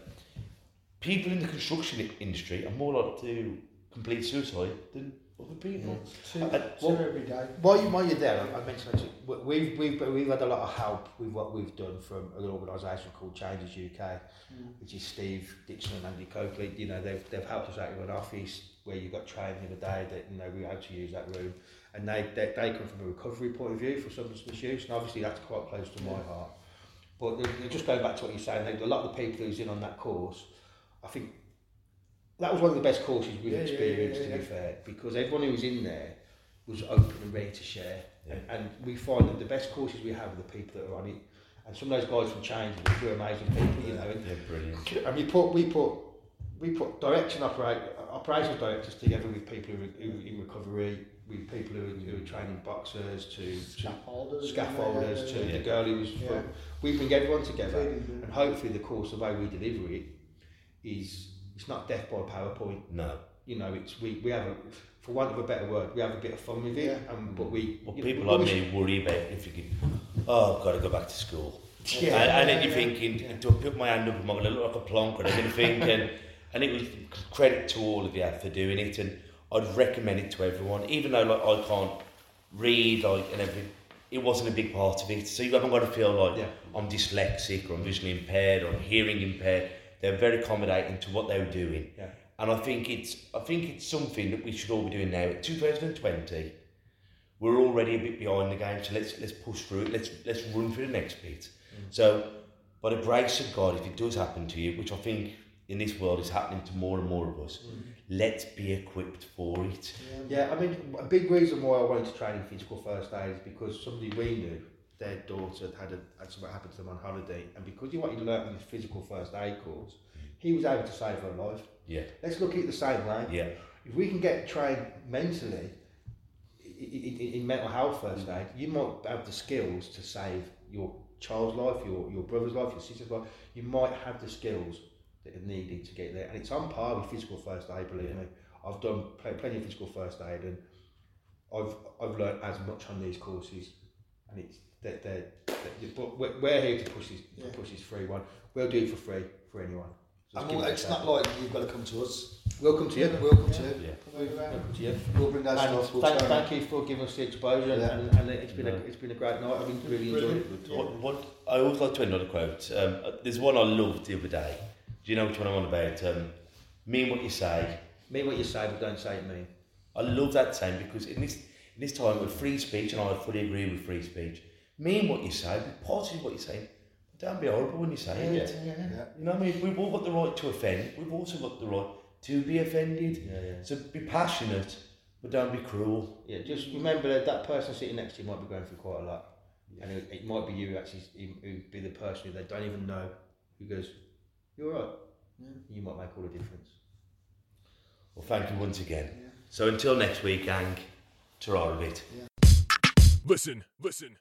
people in the construction industry are more likely to complete suicide than other people. Two, Uh, two well- every day. While, you, while you're there, I, I mentioned actually, we- we've, we've, we've had a lot of help with what we've done from an organisation called Changes UK, which is Steve Dixon and Andy Coakley. You know, they've, they've helped us out with an office where you got trained the other day that, you know, we had to use that room. And they, they, they come from a recovery point of view for substance misuse, and obviously that's quite close to my heart. But just going back to what you're saying, a lot of the people who's in on that course, I think that was one of the best courses we've Yeah, yeah, experienced, yeah, to be fair, because everyone who was in there was open and ready to share. And, and we find that the best courses we have are the people that are on it. And some of those guys from Change were amazing people, you know. And, Yeah, brilliant. and we put we put we put direction operate operations directors together with people who are, in recovery, with people who are, who are training boxers to, to Scaffolders. scaffolders to yeah. the girl who was. Yeah. We bring everyone together, Really good. and hopefully the course, the way we deliver it, is it's not death by PowerPoint. No. You know, it's we, we have a, for want of a better word, we have a bit of fun with it, Yeah. um, but we. Well, people but like we me worry about if you can, oh, I've got to go back to school. Yeah, and, and then yeah, you're yeah. thinking, do I put my hand up? Am I going to look like a plonker? I'm going to think, and, and it was credit to all of you for doing it, and I'd recommend it to everyone, even though like I can't read like and everything. It wasn't a big part of it, so you haven't got to feel like Yeah. I'm dyslexic or I'm visually impaired or I'm hearing impaired. They're very accommodating to what they were doing, Yeah. and I think it's I think it's something that we should all be doing now. 2020, we're already a bit behind the game, so let's let's push through it. Let's let's run through the next bit. Mm. So, by the grace of God, if it does happen to you, which I think in this world is happening to more and more of us, mm. let's be equipped for it. Yeah, I mean, a big reason why I wanted to train in physical first aid is because somebody we knew, their daughter had had, a, had something happen to them on holiday, and because he wanted to learn the physical first aid course, he was able to save her life. Yeah, Let's look at it the same way. yeah, If we can get trained mentally in, in, in mental health first aid, you might have the skills to save your child's life, your, your brother's life, your sister's life. You might have the skills that are needed to get there, and it's on par with physical first aid. Believe me, I've done pl- plenty of physical first aid, and I've I've learned as much on these courses, and it's that they're, they're, but we're, we're here to push this Yeah. push this free one. We'll do it for free for anyone. So And just well, give it a it's not like you've got to come to us. welcome to you. Welcome to you. yeah. Welcome to you. We'll bring that stuff. We'll thank, thank you for giving us the exposure, Yeah. and, and it's been a, it's been a great night. I've been really enjoyed it. What, what, I always like to end on a quote. Um, there's one I loved the other day. Do you know which one I'm on about? Um, mean what you say. Mean what you say, but don't say it mean. I love that saying because in this in this time with free speech, and I fully agree with free speech. Mean what you say, be positive what you say. But don't be horrible when you say it. Yeah. You know what I mean? We've all got the right to offend. We've also got the right to be offended. Yeah, yeah. So be passionate, but don't be cruel. Yeah, just remember that that person sitting next to you might be going through quite a lot, and it, it might be you actually who who be the person who they don't even know who goes, "You're all right." You might make all the difference. Well, thank you once again. So until next week, gang, ta bit. Listen, listen, listen.